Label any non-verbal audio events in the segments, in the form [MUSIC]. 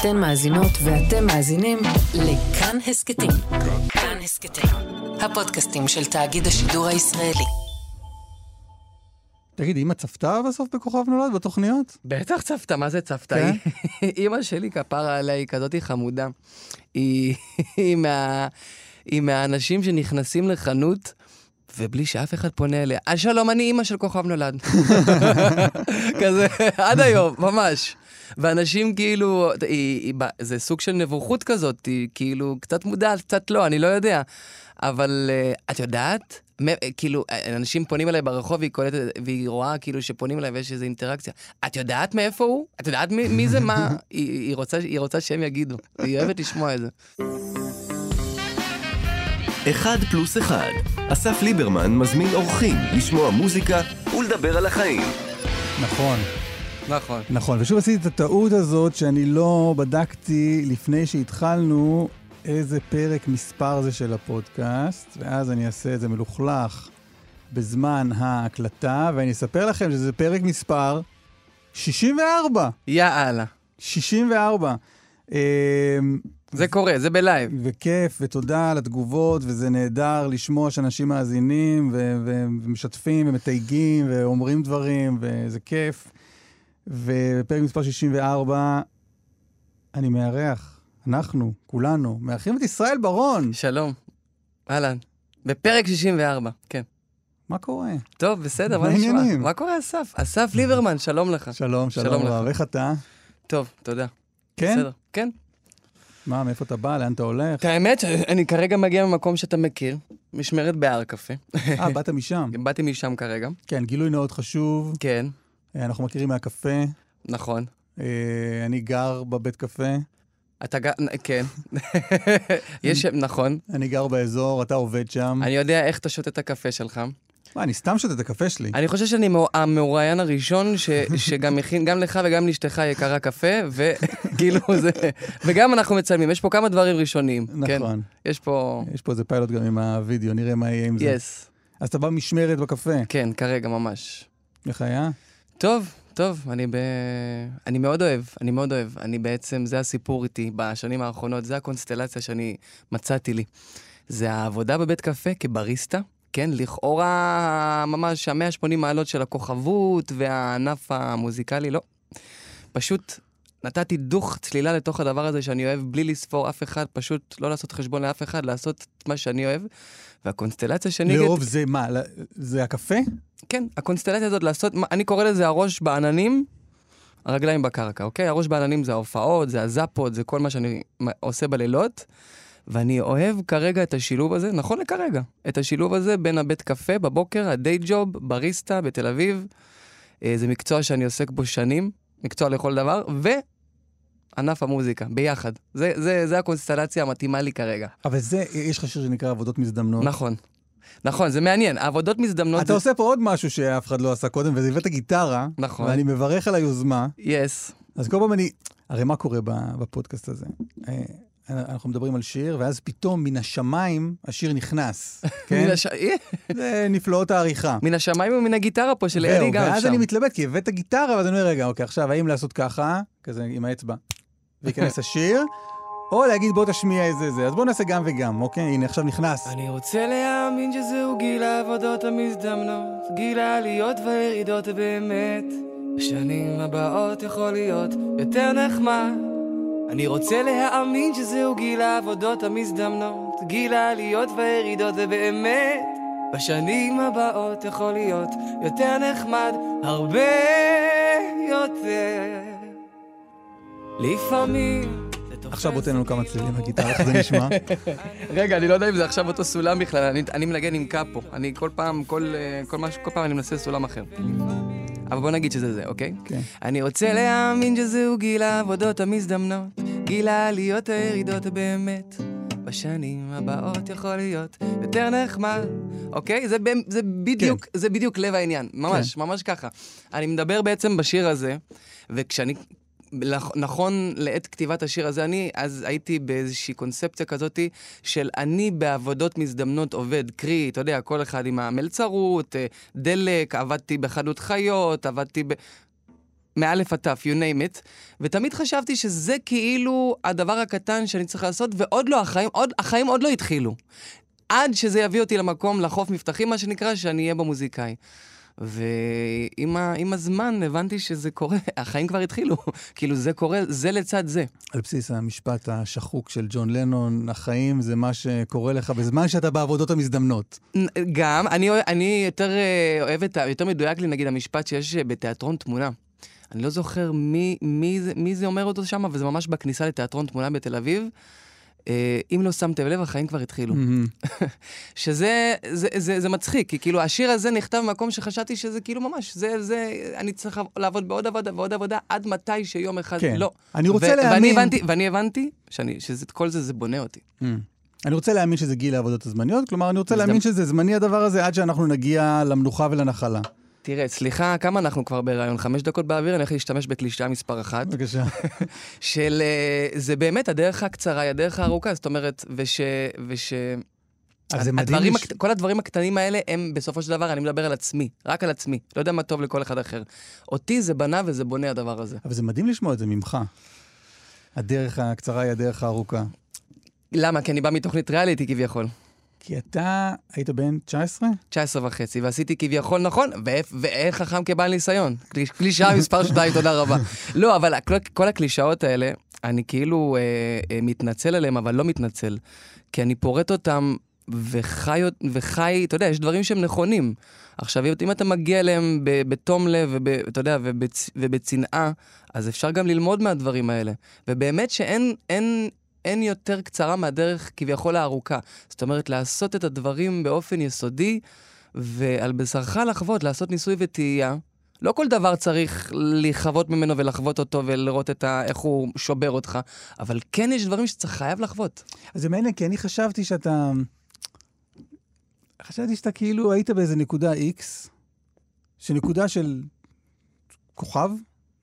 אתן מאזינות ואתם מאזינים לכאן הסכתים. כאן הסכתים, הפודקאסטים של תאגיד השידור הישראלי. תגיד, אמא צפתה בסוף בכוכב נולד בתוכניות? בטח צפתה, מה זה צפתה? כן? אימא שלי, כפרה עליה, היא כזאת חמודה. היא, היא, מה, היא מהאנשים שנכנסים לחנות, ובלי שאף אחד פונה אליה. אה, שלום, אני אימא של כוכב נולד. [LAUGHS] כזה, עד היום, ממש. ואנשים כאילו, היא, היא, ב- זה סוג של נבוכות כזאת, היא כאילו קצת מודעת, קצת לא, אני לא יודע. אבל uh, את יודעת? אה, כאילו, אה, אנשים פונים אליי ברחוב והיא קולטת, והיא רואה כאילו שפונים אליי ויש איזו אינטראקציה. את יודעת מאיפה הוא? את יודעת מי, מי זה מה? [LAUGHS] היא, היא, רוצה, היא רוצה שהם יגידו. היא אוהבת לשמוע את זה. אחד פלוס אחד. אסף ליברמן מזמין אורחים לשמוע מוזיקה ולדבר על החיים. נכון, נכון. נכון. ושוב עשיתי את הטעות הזאת שאני לא בדקתי לפני שהתחלנו איזה פרק מספר זה של הפודקאסט, ואז אני אעשה את זה מלוכלך בזמן ההקלטה, ואני אספר לכם שזה פרק מספר 64. יאללה. 64. אמ, זה קורה, זה בלייב. וכיף, ותודה על התגובות, וזה נהדר לשמוע שאנשים מאזינים, ו- ו- ומשתפים, ומתייגים, ואומרים דברים, וזה כיף. ובפרק מספר 64, אני מארח, אנחנו, כולנו, מארחים את ישראל ברון. שלום. אהלן. בפרק 64, כן. מה קורה? טוב, בסדר, מה נשמע? מה קורה, אסף? אסף ליברמן, שלום לך. שלום, שלום שלום רב. איך אתה? טוב, תודה. כן? בסדר. כן. מה, מאיפה אתה בא? לאן אתה הולך? את האמת, אני כרגע מגיע ממקום שאתה מכיר, משמרת בהר קפה. אה, באת משם. [LAUGHS] באתי משם כרגע. כן, גילוי נאות חשוב. כן, אנחנו מכירים מהקפה. נכון. אה, אני גר בבית קפה. אתה גם, כן. [LAUGHS] יש, נכון. אני גר באזור, אתה עובד שם. אני יודע איך אתה שותה את הקפה שלך. מה, אני סתם שותה את הקפה שלי. אני חושב שאני מאו- המרואיין הראשון ש- [LAUGHS] שגם מכין, גם לך וגם לאשתך יקרה קפה, וכאילו [LAUGHS] זה... וגם אנחנו מצלמים, יש פה כמה דברים ראשוניים. כן, נכון. יש פה... יש פה איזה פיילוט גם עם הווידאו, נראה מה יהיה עם זה. יס. אז אתה בא משמרת בקפה. כן, כרגע ממש. איך היה? טוב, טוב, אני ב... אני מאוד אוהב, אני מאוד אוהב. אני בעצם, זה הסיפור איתי בשנים האחרונות, זה הקונסטלציה שאני מצאתי לי. זה העבודה בבית קפה כבריסטה, כן, לכאורה ממש ה-180 מעלות של הכוכבות והענף המוזיקלי, לא. פשוט נתתי דוך צלילה לתוך הדבר הזה שאני אוהב בלי לספור אף אחד, פשוט לא לעשות חשבון לאף אחד, לעשות את מה שאני אוהב. והקונסטלציה שאני... לאהוב זה מה? זה הקפה? כן, הקונסטלציה הזאת לעשות, אני קורא לזה הראש בעננים, הרגליים בקרקע, אוקיי? הראש בעננים זה ההופעות, זה הזאפות, זה כל מה שאני עושה בלילות, ואני אוהב כרגע את השילוב הזה, נכון לכרגע, את השילוב הזה בין הבית קפה בבוקר, הדיי ג'וב, בריסטה בתל אביב. אה, זה מקצוע שאני עוסק בו שנים, מקצוע לכל דבר, וענף המוזיקה, ביחד. זה, זה, זה הקונסטלציה המתאימה לי כרגע. אבל זה, יש לך שיר שנקרא עבודות מזדמנות. נכון. נכון, זה מעניין. העבודות מזדמנות אתה זה... עושה פה עוד משהו שאף אחד לא עשה קודם, וזה הבאת גיטרה. נכון. ואני מברך על היוזמה. יס. אז כל פעם אני... הרי מה קורה בפודקאסט הזה? אה, אנחנו מדברים על שיר, ואז פתאום מן השמיים השיר נכנס. [LAUGHS] כן? מן הש- אה, זה נפלאות העריכה. מן השמיים ומן הגיטרה פה של אלי גם ואז שם. אני מתלבט, כי הבאת גיטרה, ואז אני אומר, רגע, אוקיי, עכשיו, האם לעשות ככה, כזה עם האצבע, וייכנס השיר, או להגיד, בוא תשמיע איזה זה. אז בוא נעשה גם וגם, אוקיי? הנה, עכשיו נכנס. אני רוצה להאמין שזהו גיל העבודות המזדמנות, גיל העליות והירידות באמת. בשנים הבאות יכול להיות יותר נחמד. אני רוצה להאמין שזהו גיל העבודות המזדמנות, גיל העליות והירידות ובאמת. בשנים הבאות יכול להיות יותר נחמד, הרבה יותר. לפעמים... עכשיו בוא תן לנו כמה צלילים לא- בגיטרה, איך זה נשמע? [LAUGHS] רגע, אני לא יודע אם זה עכשיו אותו סולם בכלל, אני, אני מנגן עם קאפו. אני כל פעם, כל, אה, כל, פעם אני מנסה סולם אחר. אבל בוא נגיד שזה זה, אוקיי? כן. אני רוצה להאמין שזהו גיל העבודות המזדמנות, גיל העליות הירידות באמת. בשנים הבאות יכול להיות יותר נחמד, אוקיי? זה, זה, בדיוק, כן. זה בדיוק לב העניין, ממש, ממש ככה. אני מדבר בעצם בשיר הזה, וכשאני נכון לעת כתיבת השיר הזה, אני אז הייתי באיזושהי קונספציה כזאתי של אני בעבודות מזדמנות עובד, קרי, אתה יודע, כל אחד עם המלצרות, אה, דלק, עבדתי בחנות חיות, עבדתי ב... מאלף עד תף, you name it, ותמיד חשבתי שזה כאילו הדבר הקטן שאני צריך לעשות, ועוד לא, החיים עוד, החיים עוד לא התחילו. עד שזה יביא אותי למקום, לחוף מבטחים, מה שנקרא, שאני אהיה במוזיקאי. ועם הזמן הבנתי שזה קורה, [LAUGHS] החיים כבר התחילו. [LAUGHS] כאילו, זה קורה, זה לצד זה. על בסיס המשפט השחוק של ג'ון לנון, החיים זה מה שקורה לך בזמן שאתה בעבודות המזדמנות. גם, אני, אני יותר אה, אוהב את ה... יותר מדויק לי, נגיד, המשפט שיש אה, בתיאטרון תמונה. אני לא זוכר מי, מי, מי זה אומר אותו שם, אבל זה ממש בכניסה לתיאטרון תמונה בתל אביב. אה, אם לא שמתם לב, החיים כבר התחילו. מהמם. [LAUGHS] שזה זה, זה, זה מצחיק, כי כאילו השיר הזה נכתב במקום שחשבתי שזה כאילו ממש, זה, זה, אני צריך לעבוד בעוד עבודה ועוד עבודה עד מתי שיום אחד כן. לא. אני רוצה ו- להאמין- ואני הבנתי, ואני הבנתי שאני, שכל זה, זה בונה אותי. מהמם. אני רוצה להאמין שזה גיל העבודות הזמניות, כלומר, אני רוצה להאמין שזה זמני הדבר הזה עד שאנחנו נגיע למנוחה ולנחלה. תראה, סליחה, כמה אנחנו כבר בהיריון? חמש דקות באוויר, אני הולך להשתמש בקלישאה מספר אחת. בבקשה. [LAUGHS] של... אה, זה באמת הדרך הקצרה, היא הדרך הארוכה, זאת אומרת, וש... וש... אז זה מדהים. הדברים, לש-. כל הדברים הקטנים האלה הם בסופו של דבר, אני מדבר על עצמי, רק על עצמי. לא יודע מה טוב לכל אחד אחר. אותי זה בנה וזה בונה הדבר הזה. אבל זה מדהים לשמוע את זה ממך. הדרך הקצרה היא הדרך הארוכה. למה? כי אני בא מתוכנית ריאליטי כביכול. כי אתה היית בן 19? 19 וחצי, ועשיתי כביכול נכון, ואין חכם כבעל ניסיון. קליש- קלישאה מספר [LAUGHS] 2, תודה רבה. לא, אבל כל, כל הקלישאות האלה, אני כאילו אה, אה, מתנצל עליהם, אבל לא מתנצל. כי אני פורט אותם וחי, וחי, אתה יודע, יש דברים שהם נכונים. עכשיו, אם אתה מגיע אליהם בתום לב, ואתה יודע, ובצ, ובצנעה, אז אפשר גם ללמוד מהדברים האלה. ובאמת שאין אין, אין יותר קצרה מהדרך כביכול הארוכה. זאת אומרת, לעשות את הדברים באופן יסודי, ועל בשרך לחוות, לעשות ניסוי וטעייה. לא כל דבר צריך לחוות ממנו ולחוות אותו ולראות ה... איך הוא שובר אותך, אבל כן יש דברים שאתה חייב לחוות. אז זה מעניין, כי אני חשבתי שאתה... חשבתי שאתה כאילו היית באיזה נקודה X, שנקודה של כוכב,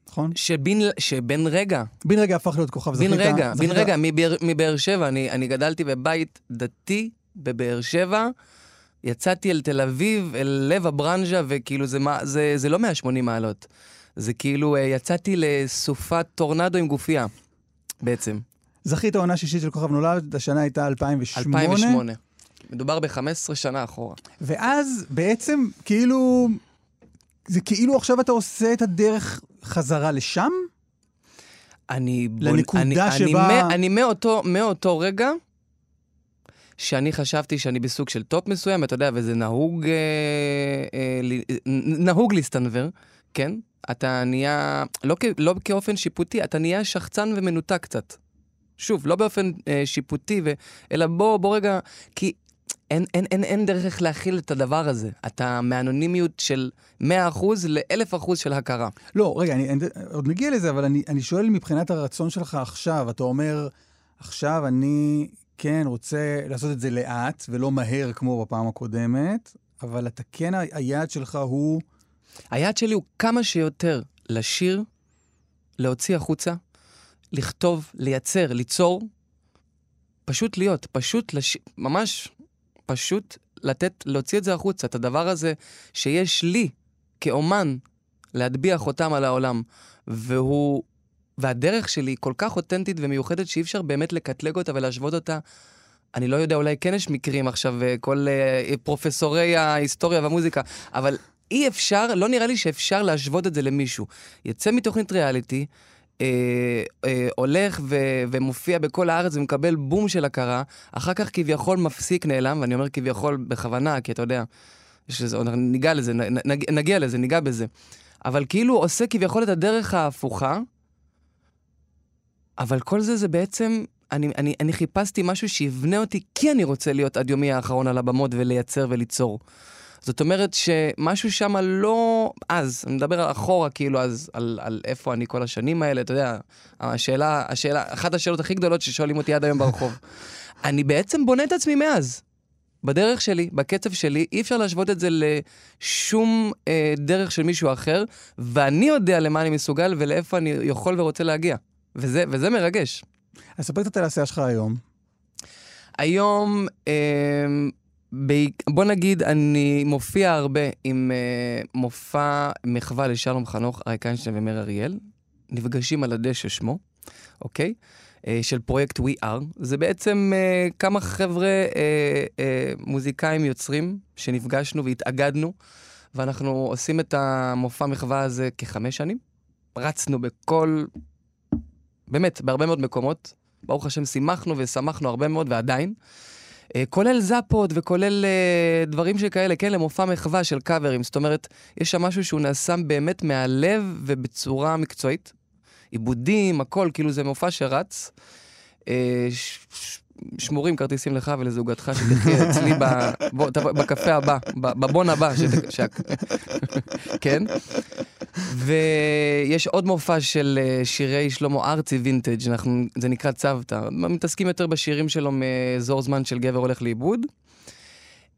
נכון? שבין, שבין רגע, בן רגע הפך להיות כוכב. בן זכית- רגע, בן זכית- רגע, מבאר, שבע, אני, אני גדלתי בבית דתי בבאר שבע, יצאתי אל תל אביב, אל לב הברנז'ה, וכאילו זה, מה, זה, זה לא 180 מעלות. זה כאילו, אה, יצאתי לסופת טורנדו עם גופייה, בעצם. זכית עונה שישית של כוכב נולד, השנה הייתה 2008. 2008. מדובר ב-15 שנה אחורה. ואז בעצם, כאילו, זה כאילו עכשיו אתה עושה את הדרך חזרה לשם? אני... בונ- לנקודה אני, אני, שבה- מ- אני מאותו, מאותו רגע, שאני חשבתי שאני בסוג של top מסוים, אתה יודע, וזה נהוג, אה, אה, נ- נהוג להסתנוור, כן? אתה נהיה, לא, כ- לא כאופן שיפוטי, אתה נהיה שחצן ומנותק קצת. שוב, לא באופן אה, שיפוטי, ו... אלא בוא, בוא רגע, כי אין, אין, אין, אין דרך איך להכיל את הדבר הזה. אתה מאנונימיות של 100% ל-1000% של הכרה. לא, רגע, אני, אני, עוד נגיע לזה, אבל אני, אני שואל מבחינת הרצון שלך עכשיו, אתה אומר, עכשיו אני כן רוצה לעשות את זה לאט ולא מהר כמו בפעם הקודמת, אבל אתה כן, היעד שלך הוא... היעד שלי הוא כמה שיותר לשיר, להוציא החוצה, לכתוב, לייצר, ליצור, פשוט להיות, פשוט לש... ממש פשוט לתת, להוציא את זה החוצה, את הדבר הזה שיש לי כאומן להטביע חותם על העולם, והוא... והדרך שלי היא כל כך אותנטית ומיוחדת שאי אפשר באמת לקטלג אותה ולהשוות אותה. אני לא יודע, אולי כן יש מקרים עכשיו, אה, כל אה, פרופסורי ההיסטוריה והמוזיקה, אבל אי אפשר, לא נראה לי שאפשר להשוות את זה למישהו. יצא מתוכנית ריאליטי, אה, אה, הולך ו- ומופיע בכל הארץ ומקבל בום של הכרה, אחר כך כביכול מפסיק, נעלם, ואני אומר כביכול בכוונה, כי אתה יודע, עוד ניגע לזה, נ- נ- נגיע לזה, ניגע בזה. אבל כאילו עושה כביכול את הדרך ההפוכה, אבל כל זה זה בעצם, אני, אני, אני חיפשתי משהו שיבנה אותי, כי אני רוצה להיות עד יומי האחרון על הבמות ולייצר וליצור. זאת אומרת שמשהו שם לא... אז, אני מדבר על אחורה, כאילו, אז, על, על איפה אני כל השנים האלה, אתה יודע, השאלה, השאלה, אחת השאלות הכי גדולות ששואלים אותי עד היום ברחוב. [LAUGHS] אני בעצם בונה את עצמי מאז. בדרך שלי, בקצב שלי, אי אפשר להשוות את זה לשום אה, דרך של מישהו אחר, ואני יודע למה אני מסוגל ולאיפה אני יכול ורוצה להגיע. וזה, וזה מרגש. אז ספר קצת על העשייה שלך היום. היום, אה, בוא נגיד, אני מופיע הרבה עם uh, מופע מחווה לשלום חנוך, אריק איינשטיין ומאיר אריאל. נפגשים על הדשא שמו, אוקיי? Uh, של פרויקט We Are. זה בעצם uh, כמה חבר'ה uh, uh, מוזיקאים יוצרים שנפגשנו והתאגדנו, ואנחנו עושים את המופע מחווה הזה כחמש שנים. רצנו בכל, באמת, בהרבה מאוד מקומות. ברוך השם, שימחנו ושמחנו הרבה מאוד, ועדיין. אה, כולל זאפות וכולל אה, דברים שכאלה, כן, למופע מחווה של קאברים. זאת אומרת, יש שם משהו שהוא נעשה באמת מהלב ובצורה מקצועית. עיבודים, הכל, כאילו זה מופע שרץ. אה, ש- שמורים כרטיסים לך ולזוגתך שתחיה אצלי ב, בוא, בקפה הבא, בבון הבא, שת, ש... [LAUGHS] כן? ויש עוד מופע של אה, שירי שלמה ארצי וינטג', אנחנו, זה נקרא צוותא. מתעסקים יותר בשירים שלו מאזור זמן של גבר הולך לאיבוד.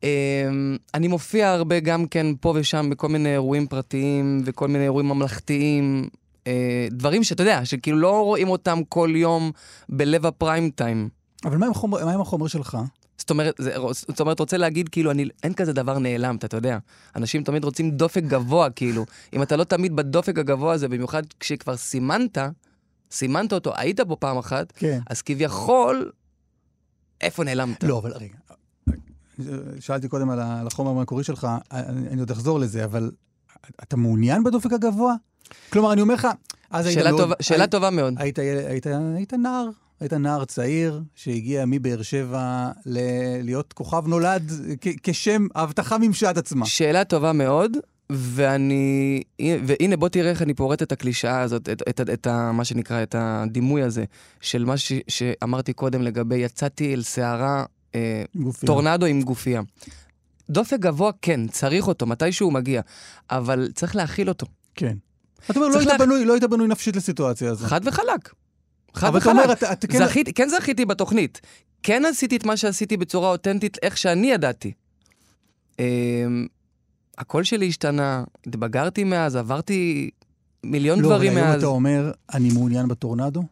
אה, אני מופיע הרבה גם כן פה ושם בכל מיני אירועים פרטיים וכל מיני אירועים ממלכתיים. אה, דברים שאתה יודע, שכאילו לא רואים אותם כל יום בלב הפריים טיים. אבל מה עם החומר, מה עם החומר שלך? זאת אומרת, זה, זאת אומרת, רוצה להגיד, כאילו, אני, אין כזה דבר נעלם, אתה, יודע. אנשים תמיד רוצים דופק גבוה, כאילו. אם אתה לא תמיד בדופק הגבוה הזה, במיוחד כשכבר סימנת, סימנת אותו, היית בו פעם אחת, כן. אז כביכול, איפה נעלמת? לא, אבל רגע. שאלתי קודם על החומר המקורי שלך, אני, אני עוד אחזור לזה, אבל אתה מעוניין בדופק הגבוה? כלומר, אני אומר לך, אז היית שאלה, מאוד... טובה, שאלה היית, טובה מאוד. היית, היית, היית נער, היית נער צעיר שהגיע מבאר שבע ל- להיות כוכב נולד כ- כשם הבטחה מימשה את עצמה. שאלה טובה מאוד, ואני... והנה, בוא תראה איך אני פורט את הקלישאה הזאת, את, את, את, את ה, מה שנקרא, את הדימוי הזה, של מה ש, שאמרתי קודם לגבי יצאתי אל סערה אה, גופי. טורנדו עם גופייה. דופק גבוה, כן, צריך אותו, מתי שהוא מגיע, אבל צריך להכיל אותו. כן. אתה אומר, לא היית, לה- בנוי, לא היית בנוי נפשית לסיטואציה הזאת. חד וחלק. חד וחלק. כן... זכיתי, כן זכיתי בתוכנית. כן עשיתי את מה שעשיתי בצורה אותנטית, איך שאני ידעתי. אמ, הקול שלי השתנה, התבגרתי מאז, עברתי מיליון לא, דברים אבל היום מאז. אתה אומר, אני מעוניין בטורנדו?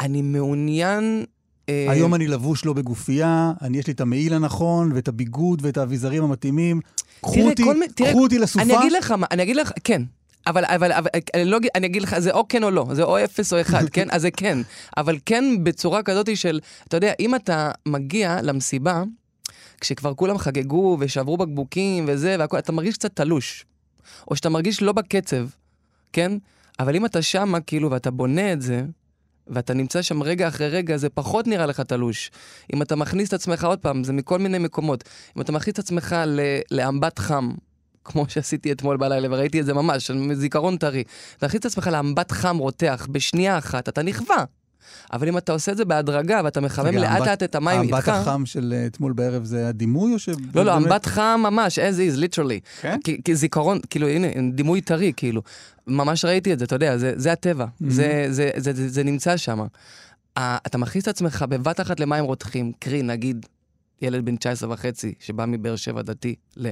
אני מעוניין... אה, היום אני לבוש לא בגופייה, אני יש לי את המעיל הנכון, ואת הביגוד, ואת האביזרים המתאימים. קחו אותי, קחו אותי לסופה. אני אגיד לך מה, אני אגיד לך, כן. אבל, אבל, אבל אני, לא, אני אגיד לך, זה או כן או לא, זה או אפס או אחד, [LAUGHS] כן? אז זה כן. אבל כן בצורה כזאת של, אתה יודע, אם אתה מגיע למסיבה, כשכבר כולם חגגו ושברו בקבוקים וזה, והכל, אתה מרגיש קצת תלוש. או שאתה מרגיש לא בקצב, כן? אבל אם אתה שמה, כאילו, ואתה בונה את זה, ואתה נמצא שם רגע אחרי רגע, זה פחות נראה לך תלוש. אם אתה מכניס את עצמך, עוד פעם, זה מכל מיני מקומות. אם אתה מכניס את עצמך לאמבט חם, כמו שעשיתי אתמול בלילה, וראיתי את זה ממש, זיכרון טרי, להכניס את עצמך לאמבט חם רותח בשנייה אחת, אתה נכווה. אבל אם אתה עושה את זה בהדרגה, ואתה מחמם לאט לאט את המים איתך... האמבט החם של אה, אתמול בערב זה הדימוי, או ש... לא, לא, אמבט חם ממש, as is, literally. כן? כי, זיכרון, כאילו, הנה, דימוי טרי, כאילו. ממש ראיתי את זה, אתה יודע, זה, הטבע. אהמ. זה, זה נמצא שם. אתה מכניס את עצמך בבת אחת למים רותחים, קרי, נגיד, ילד בן 19 וחצי, שבא מבאר שבע דתי ל,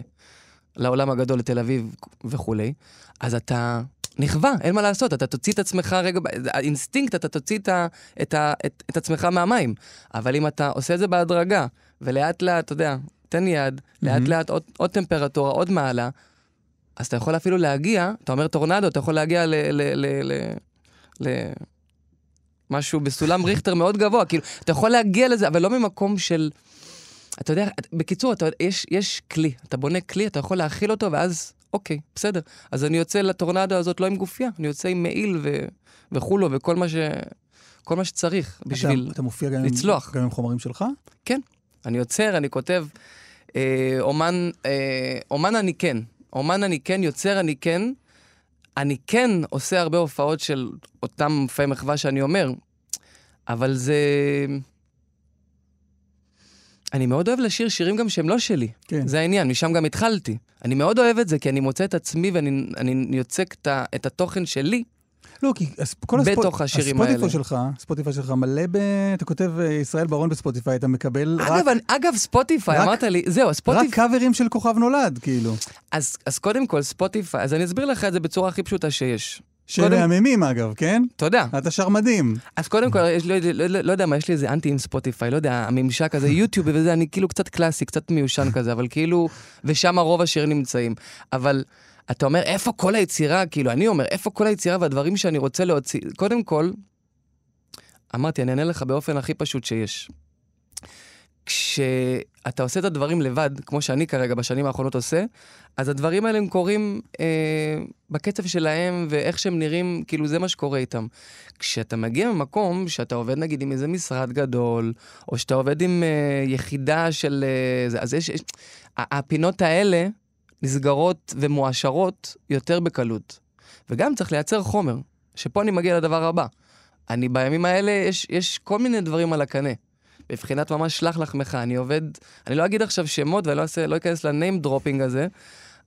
לעולם הגדול, לתל אביב וכולי, אז אתה נכווה, אין מה לעשות, אתה תוציא את עצמך רגע, האינסטינקט, אתה תוציא את, ה, את, ה, את, את עצמך מהמים. אבל אם אתה עושה את זה בהדרגה, ולאט לאט, אתה יודע, תן יד, לאט Mhm. לאט עוד, עוד טמפרטורה, עוד מעלה, אז אתה יכול אפילו להגיע, אתה אומר טורנדו, אתה יכול להגיע ל... ל, ל, ל, ל משהו בסולם ריכטר מאוד גבוה, כאילו, אתה יכול להגיע לזה, אבל לא ממקום של... אתה יודע, בקיצור, אתה, יש, יש כלי, אתה בונה כלי, אתה יכול להכיל אותו, ואז, אוקיי, בסדר. אז אני יוצא לטורנדו הזאת לא עם גופייה, אני יוצא עם מעיל ו, וחולו וכל מה, ש, כל מה שצריך בשביל... אתה, אתה מופיע גם, לצלוח. גם עם חומרים שלך? אני יוצר, אני כותב, אה, אומן, אה, אומן אני כן, אומן אני כן, יוצר אני כן, אני כן עושה הרבה הופעות של אותם מופעי מחווה שאני אומר, אבל זה... אני מאוד אוהב לשיר שירים גם שהם לא שלי, כן. זה העניין, משם גם התחלתי. אני מאוד אוהב את זה, כי אני מוצא את עצמי ואני אני יוצק את, את התוכן שלי. לא, כי כל הספוט... בתוך השירים הספוטיפיי האלה. שלך, ספוטיפיי שלך מלא ב... אתה כותב אה, ישראל בר-און בספוטיפיי, אתה מקבל רק, אגב, אני- אגב, ספוטיפיי, רק- אמרת לי, זהו, רק ספוטיפיי... קאברים של כוכב נולד, כאילו. אז, אז קודם כל, ספוטיפיי, אז אני אסביר לך את זה בצורה הכי פשוטה שיש. שהם קודם- מהממים אגב, כן? תודה. אתה שר מדהים. אז קודם כל, יש לי, לא, לא, לא יודע מה, יש לי איזה אנטי עם ספוטיפיי, לא יודע, הממשק הזה, [LAUGHS] יוטיוב וזה, אני כאילו קצת קלאסי, קצת מיושן כזה, אבל כאילו, ושם רוב השירים נמצאים. אבל אתה אומר, איפה כל היצירה, כאילו, אני אומר, איפה כל היצירה והדברים שאני רוצה להוציא? קודם כל, אמרתי, אני אענה לך באופן הכי פשוט שיש. כשאתה עושה את הדברים לבד, כמו שאני כרגע בשנים האחרונות עושה, אז הדברים האלה הם קורים אה, בקצב שלהם ואיך שהם נראים, כאילו זה מה שקורה איתם. כשאתה מגיע ממקום שאתה עובד נגיד עם איזה משרד גדול, או שאתה עובד עם אה, יחידה של... אה, אז יש... יש הפינות האלה נסגרות ומועשרות יותר בקלות. וגם צריך לייצר חומר, שפה אני מגיע לדבר הבא. אני בימים האלה, יש, יש כל מיני דברים על הקנה. בבחינת ממש שלח לחמך, אני עובד, אני לא אגיד עכשיו שמות ואני לא אעשה, לא אכנס ל name dropping הזה,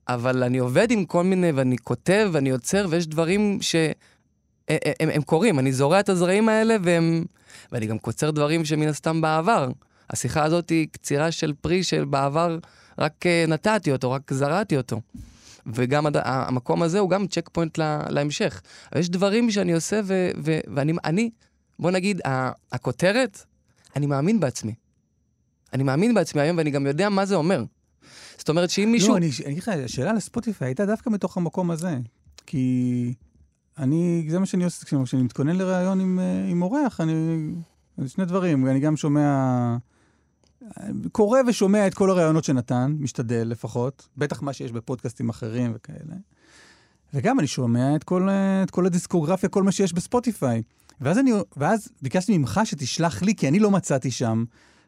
אבל אני עובד עם כל מיני, ואני כותב, ואני יוצר, ויש דברים ש... הם, הם, קורים, אני זורע את הזרעים האלה, והם... ואני גם קוצר דברים שמן הסתם בעבר. השיחה הזאת היא קצירה של פרי שבעבר רק אה, נתתי אותו, רק זרעתי אותו. וגם הד... המקום הזה הוא גם צ'ק פוינט לה... להמשך. יש דברים שאני עושה, ו... ו... ואני, אני, בוא נגיד. הכותרת, אני מאמין בעצמי. אני מאמין בעצמי היום, ואני גם יודע מה זה אומר. זאת אומרת שאם מישהו... לא, אני אגיד לך, השאלה לספוטיפיי הייתה דווקא מתוך המקום הזה. כי אני, זה מה שאני עושה, כשאני- מתכונן לראיון עם, אה, עם אורח, אני... שני דברים, אני גם שומע... קורא ושומע את כל הראיונות שנתן, משתדל לפחות, בטח מה שיש בפודקאסטים אחרים וכאלה. וגם אני שומע את כל, אה, את כל הדיסקוגרפיה, כל מה שיש בספוטיפיי. ואז, אני, ואז ביקשתי ממך שתשלח לי, כי אני לא מצאתי שם.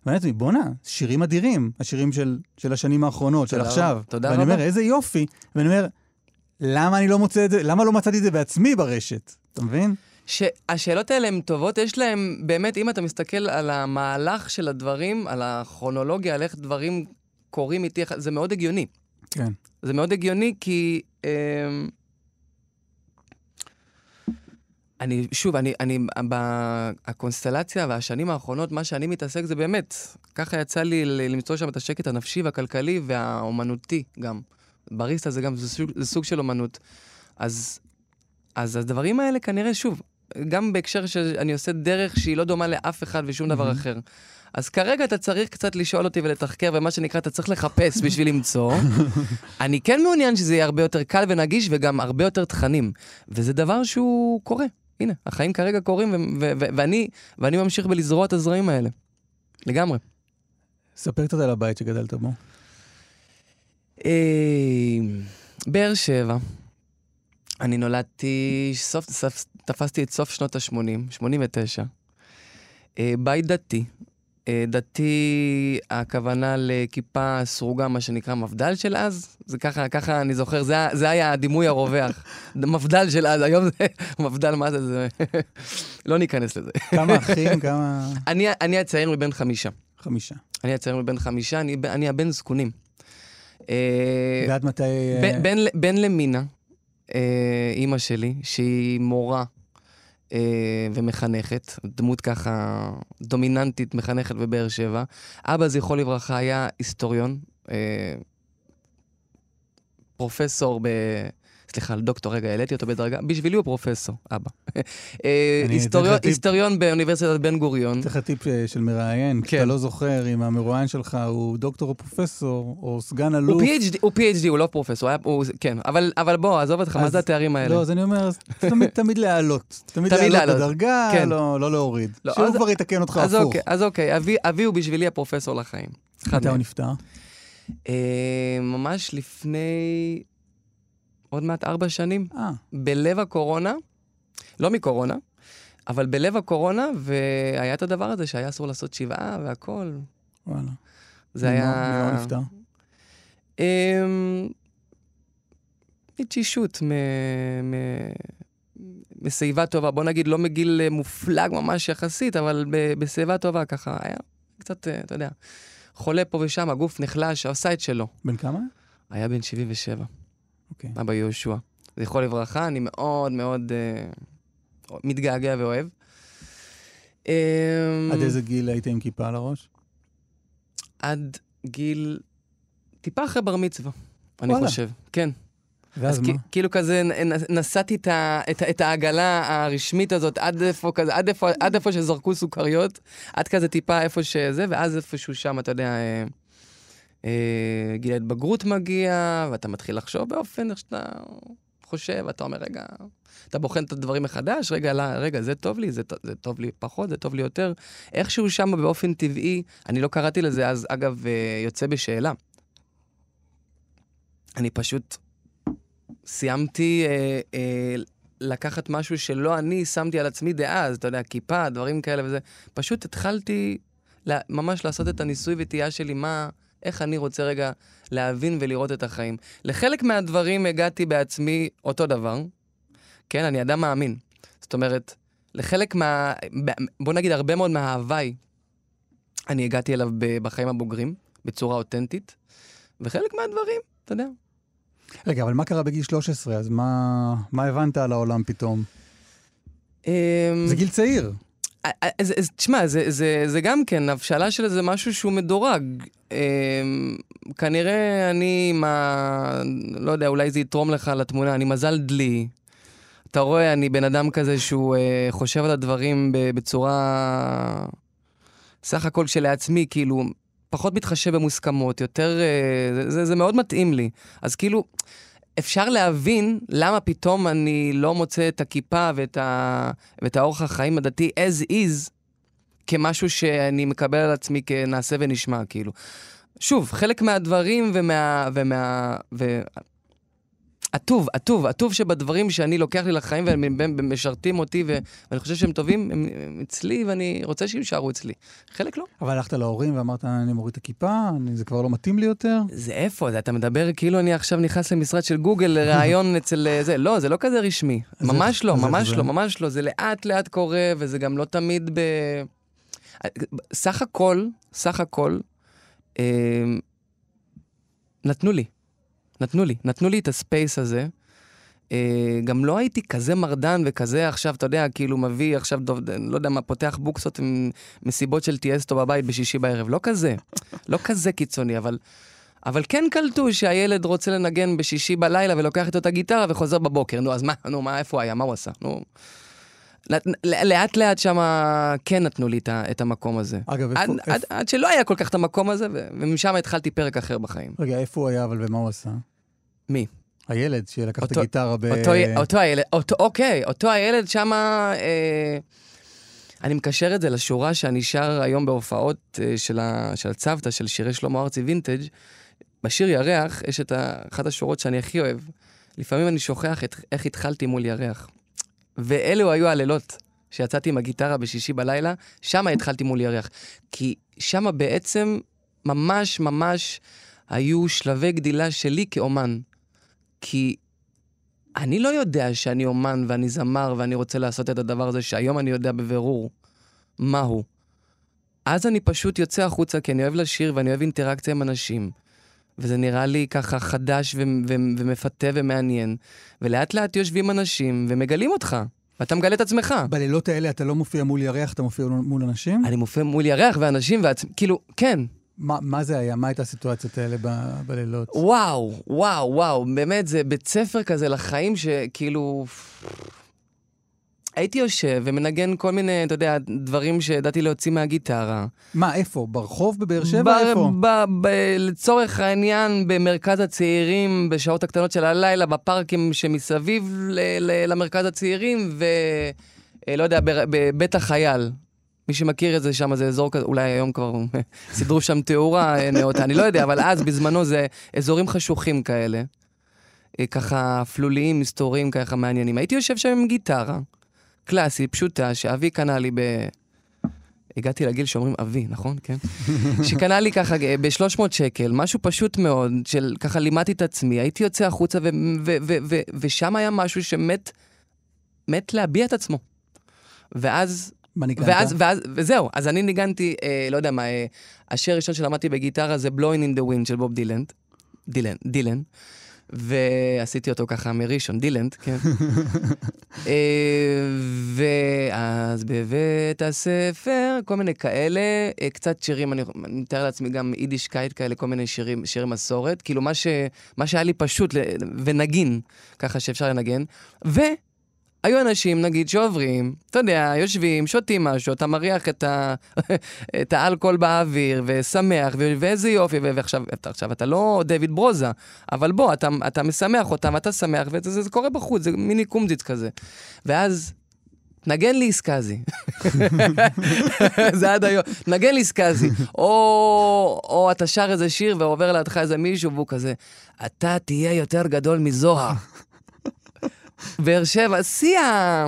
ואני אמרתי, בואנה, שירים אדירים, השירים של, של השנים האחרונות, של תודה עכשיו. רבה. תודה ואני רבה. אומר, איזה יופי. ואני אומר, למה אני לא מוצא את זה, למה לא מצאתי את זה בעצמי ברשת? אתה מבין? שהשאלות האלה הן טובות, יש להן, באמת, אם אתה מסתכל על המהלך של הדברים, על הכרונולוגיה, על איך דברים קורים איתי, זה מאוד הגיוני. כן. זה מאוד הגיוני כי... אמ, אני, שוב, אני, אני, בקונסטלציה והשנים האחרונות, מה שאני מתעסק זה באמת, ככה יצא לי למצוא שם את השקט הנפשי והכלכלי והאומנותי גם. בריסטה זה גם, זה סוג, זה סוג של אומנות. אז, אז הדברים האלה כנראה, שוב, גם בהקשר שאני עושה דרך שהיא לא דומה לאף אחד ושום דבר מהמם. אחר. אז כרגע אתה צריך קצת לשאול אותי ולתחקר, ומה שנקרא, אתה צריך לחפש [LAUGHS] בשביל למצוא. אני כן מעוניין שזה יהיה הרבה יותר קל ונגיש וגם הרבה יותר תכנים. וזה דבר שהוא קורה. הנה, החיים כרגע קורים, ו- ו- ו- ואני, ואני ממשיך בלזרוע את הזרעים האלה. לגמרי. ספר קצת על הבית שגדלת בו. אה, באר שבע. אני נולדתי, סוף, סוף, תפסתי את סוף שנות ה-80, 89. אה, בית דתי. אה, דתי, הכוונה לכיפה סרוגה, מה שנקרא מפד"ל של אז. זה ככה, ככה אני זוכר, זה, זה היה הדימוי הרווח. [LAUGHS] מפד"ל של אז, היום זה [LAUGHS] מפד"ל, מה זה? זה... [LAUGHS] לא ניכנס לזה. כמה אחים, כמה... אני, אני הצעיר מבין חמישה. חמישה. אני הצעיר מבין חמישה, אני, אני הבן זקונים. אה, ועד מתי... אה, בן, בן, בן למינה, אימא שלי, שהיא מורה ומחנכת, דמות ככה דומיננטית, מחנכת בבאר שבע. אבא, זכרו לברכה, היה היסטוריון, אה, פרופסור ב... סליחה, דוקטור, רגע, העליתי אותו בדרגה. בשבילי הוא פרופסור, אבא. [LAUGHS] אה, אני היסטוריון, אתן באוניברסיטת בן גוריון. צריך לך טיפ של מראיין, כן. כשאתה לא זוכר אם המרואיין שלך הוא דוקטור או פרופסור, או סגן אלוף. הוא PhD, הוא לא פרופסור, כן, אבל, בוא, עזוב אותך, מה זה התארים האלה? לא, אז אני אומר, [LAUGHS] תמיד, להעלות. תמיד להעלות את. הדרגה, כן. לא, לא להוריד. לא, שהוא כבר יתקן אותך הפוך. אוקיי, אז אוקיי, אבי, הוא בשבילי הפרופסור לחיים. מתי הוא. נפטר? אה, ממש לפני עוד מעט ארבע שנים, אה, בלב הקורונה, לא מקורונה, אבל בלב הקורונה, והיה את הדבר הזה שהיה אסור לעשות שבעה והכל. וואלה. זה ממה- היה... ממה נפטר? אמ, מתשישות, מ... מ... משיבה טובה. בוא נגיד, לא מגיל מופלג ממש יחסית, אבל. בשיבה טובה ככה. היה קצת, אה, אתה יודע, חולה פה ושם, הגוף נחלש, עשה את שלו. בן כמה? היה בן 77, אוקיי. אבא יהושע. זכרו לברכה, אני מאוד מאוד אה, מתגעגע ואוהב. אמ, עד איזה גיל היית עם כיפה על הראש? עד גיל... טיפה אחרי בר מצווה, אני וואלה. חושב. כן. ואז אז מה? כ- כאילו כזה נסעתי את, ה, את, את העגלה הרשמית הזאת עד איפה כזה, עד איפה, עד איפה שזרקו סוכריות, עד כזה טיפה איפה שזה, ואז איפשהו שם, אתה יודע, אה, גיל ההתבגרות מגיע, ואתה מתחיל לחשוב באופן איך שאתה חושב, אתה אומר, רגע, אתה בוחן את הדברים מחדש, רגע, לא, רגע, זה טוב לי, זה, זה טוב לי פחות, זה טוב לי יותר. איכשהו שם באופן טבעי, אני לא קראתי לזה אז, אגב, אה, יוצא בשאלה. אני פשוט סיימתי אה, אה, לקחת משהו שלא אני שמתי על עצמי דאז, אתה יודע, כיפה, דברים כאלה וזה. פשוט התחלתי לה, ממש לעשות את הניסוי וטעייה שלי, מה, איך אני רוצה רגע להבין ולראות את החיים. לחלק מהדברים הגעתי בעצמי אותו דבר. כן, אני אדם מאמין. זאת אומרת, לחלק מה... בוא נגיד, הרבה מאוד מההוואי, אני הגעתי אליו בחיים הבוגרים, בצורה אותנטית, וחלק מהדברים, אתה יודע, רגע, אבל מה קרה בגיל 13? אז מה, מה הבנת על העולם פתאום? אמ, זה גיל צעיר. אז, אז, תשמע, זה, זה, זה גם כן, הבשלה של זה משהו שהוא מדורג. אמ, כנראה אני עם ה... לא יודע, אולי זה יתרום לך לתמונה, אני מזל דלי. אתה רואה, אני בן אדם כזה שהוא אה, חושב על הדברים בצורה... סך הכל כשלעצמי, כאילו, פחות מתחשב במוסכמות, יותר... אה, זה, זה מאוד מתאים לי. אז כאילו, אפשר להבין למה פתאום אני לא מוצא את הכיפה ואת, ה... ואת האורח החיים הדתי as is כמשהו שאני מקבל על עצמי כנעשה ונשמע, כאילו. שוב, חלק מהדברים ומה... ומה... ו... הטוב, הטוב, הטוב שבדברים שאני לוקח לי לחיים והם הם משרתים אותי ו- ואני חושב שהם טובים, הם, הם אצלי ואני רוצה שהם יישארו אצלי. חלק לא. אבל הלכת להורים ואמרת, אני מוריד את הכיפה, אני, זה כבר לא מתאים לי יותר? זה איפה? זה, אתה מדבר כאילו אני עכשיו נכנס למשרד של גוגל לראיון [LAUGHS] אצל אה, זה. לא, זה לא כזה רשמי. ממש לא, ממש? לא, ממש לא. זה לאט לאט קורה, וזה גם לא תמיד ב... סך הכל, סך הכל, אה, נתנו לי. נתנו לי. נתנו לי את הספייס הזה. אה, גם לא הייתי כזה מרדן וכזה עכשיו, אתה יודע, כאילו מביא עכשיו, דוב, לא יודע מה, פותח בוקסות עם מסיבות של טיאסטו בבית בשישי בערב. לא כזה. לא כזה קיצוני, אבל... אבל כן קלטו שהילד רוצה לנגן בשישי בלילה ולוקח איתו את הגיטרה וחוזר בבוקר. נו, אז מה, נו, מה, איפה הוא היה? מה הוא עשה? נו... לאט לאט שם כן נתנו לי את המקום הזה. אגב, עד, איפה... עד, איפה- עד שלא היה כל כך את המקום הזה, ומשם התחלתי פרק אחר בחיים. רגע, איפה הוא היה אבל ומה הוא עשה? מי? הילד שלקח את הגיטרה ב... אותו, אותו הילד, אותו, אוקיי, אותו הילד שמה... אה, אני מקשר את זה לשורה שאני שר היום בהופעות אה, של, ה, של הצוותא, של שירי שלמה ארצי וינטג'. בשיר ירח יש את ה- אחת השורות שאני הכי אוהב. לפעמים אני שוכח את, איך התחלתי מול ירח. ואלו היו הלילות שיצאתי עם הגיטרה בשישי בלילה, שם התחלתי מול ירח. כי שם בעצם ממש ממש היו שלבי גדילה שלי כאומן. כי אני לא יודע שאני אומן ואני זמר ואני רוצה לעשות את הדבר הזה שהיום אני יודע בבירור מהו. אז אני פשוט יוצא החוצה כי אני אוהב לשיר ואני אוהב אינטראקציה עם אנשים. וזה נראה לי ככה חדש ו- ו- ומפתה ומעניין. ולאט לאט יושבים אנשים ומגלים אותך, ואתה מגלה את עצמך. בלילות האלה אתה לא מופיע מול ירח, אתה מופיע מול אנשים? אני מופיע מול ירח ואנשים, ועצ... כאילו, כן, מה, מה זה היה? מה הייתה הסיטואציות האלה ב- בלילות? וואו, וואו, וואו, באמת, זה בית ספר כזה לחיים שכאילו... הייתי יושב ומנגן כל מיני, אתה יודע, דברים שידעתי להוציא מהגיטרה. מה, איפה? ברחוב בבאר שבע? ב- איפה? ב- ב- לצורך העניין, במרכז הצעירים, בשעות הקטנות של הלילה, בפארקים שמסביב ל- ל- למרכז הצעירים, ולא יודע, ב- בבית החייל. מי שמכיר את זה שם, זה אזור כזה, אולי היום כבר [LAUGHS] סידרו שם תאורה אה, נאותה, אני לא יודע, אבל אז, בזמנו, זה אזורים חשוכים כאלה. אה, ככה פלוליים, מסתוריים, ככה מעניינים. הייתי יושב שם עם גיטרה, קלאסית, פשוטה, שאבי קנה לי ב... הגעתי לגיל שאומרים אבי, נכון? כן. [LAUGHS] שקנה לי ככה ב-300 שקל, משהו פשוט מאוד, של ככה לימדתי את עצמי, הייתי יוצא החוצה ו- ו- ו- ו- ושם היה משהו שמת, מת להביע את עצמו. ואז, מה ניגנת? ואז, ואז, וזהו, אז אני ניגנתי, אה, לא יודע מה, אה, השיר הראשון שלמדתי בגיטרה זה Blowing in the Wind של בוב דילן, דילן, דילן. ועשיתי אותו ככה מראשון, דילן, כן. [LAUGHS] אה, ואז בבית הספר, כל מיני כאלה, אה, קצת שירים, אני מתאר לעצמי גם יידישקייט כאלה, כל מיני שירים, שירי מסורת, כאילו מה, ש, מה שהיה לי פשוט, ונגין, ככה שאפשר לנגן. ו... היו אנשים, נגיד, שעוברים, אתה יודע, יושבים, שותים משהו, אתה מריח את, ה... [LAUGHS] את האלכוהול באוויר, ושמח, ו... ואיזה יופי, ו... ועכשיו אתה, עכשיו, אתה לא דויד ברוזה, אבל בוא, אתה, אתה משמח אותם, אתה שמח, וזה זה, זה קורה בחוץ, זה מיני קומזיץ כזה. ואז, נגן לי סקאזי. [LAUGHS] זה עד היום, נגן לי סקאזי. או, או אתה שר איזה שיר ועובר לידך איזה מישהו, והוא כזה, אתה תהיה יותר גדול מזוהר. באר שבע, שיא ה...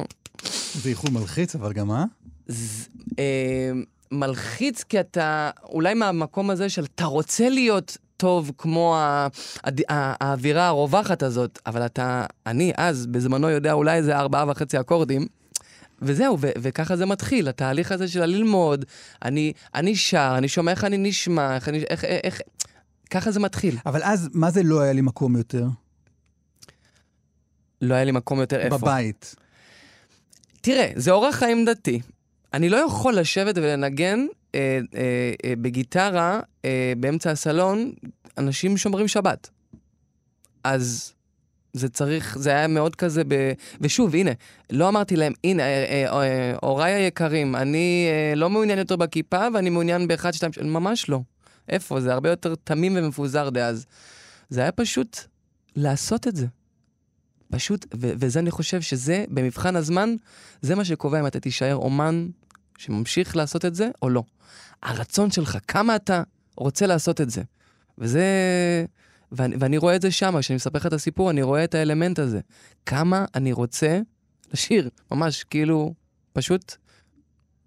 זה איחול מלחיץ, אבל גם, אה? ז- אה, מלחיץ כי אתה, אולי מהמקום הזה של אתה רוצה להיות טוב כמו ה- הד- ה- האווירה הרווחת הזאת, אבל אתה, אני אז, בזמנו יודע אולי איזה ארבעה וחצי אקורדים. וזהו, ו- וככה זה מתחיל, התהליך הזה של ללמוד, אני, אני שר, אני שומע איך אני נשמע, איך אני, איך, איך, איך, ככה זה מתחיל. אבל אז, מה זה לא היה לי מקום יותר? לא היה לי מקום יותר איפה. בבית. תראה, זה אורח חיים דתי. אני לא יכול לשבת ולנגן אה, אה, אה, בגיטרה אה, באמצע הסלון, אנשים שומרים שבת. אז זה צריך, זה היה מאוד כזה ב... ושוב, הנה, לא אמרתי להם, הנה, אה, אה, אה, הוריי היקרים, אני אה, לא מעוניין יותר בכיפה ואני מעוניין באחד, שתיים, שלוש, ממש לא. איפה? זה הרבה יותר תמים ומפוזר דאז. זה היה פשוט לעשות את זה. פשוט, ו- וזה אני חושב שזה, במבחן הזמן, זה מה שקובע אם אתה תישאר אומן שממשיך לעשות את זה או לא. הרצון שלך, כמה אתה רוצה לעשות את זה. וזה... ואני, ואני רואה את זה שם, כשאני מספר לך את הסיפור, אני רואה את האלמנט הזה. כמה אני רוצה לשיר, ממש, כאילו, פשוט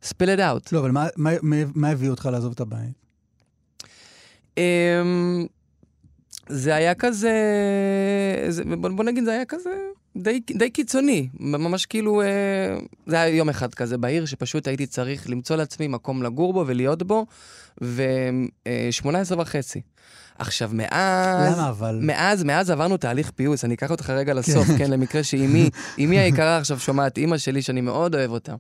spill it out. לא, אבל מה, מה, מה, הביא אותך לעזוב את הבית? אמ, זה היה כזה, זה, בוא, בוא נגיד, זה היה כזה די, די קיצוני. ממש כאילו, אה, זה היה יום אחד כזה בעיר, שפשוט הייתי צריך למצוא לעצמי מקום לגור בו ולהיות בו, ו-18 וחצי. עכשיו, מאז... למה אבל? מאז, מאז עברנו תהליך פיוס, אני אקח אותך רגע לסוף, כן, למקרה שאימי, אימי היקרה עכשיו שומעת, אימא שלי, שאני מאוד אוהב אותה.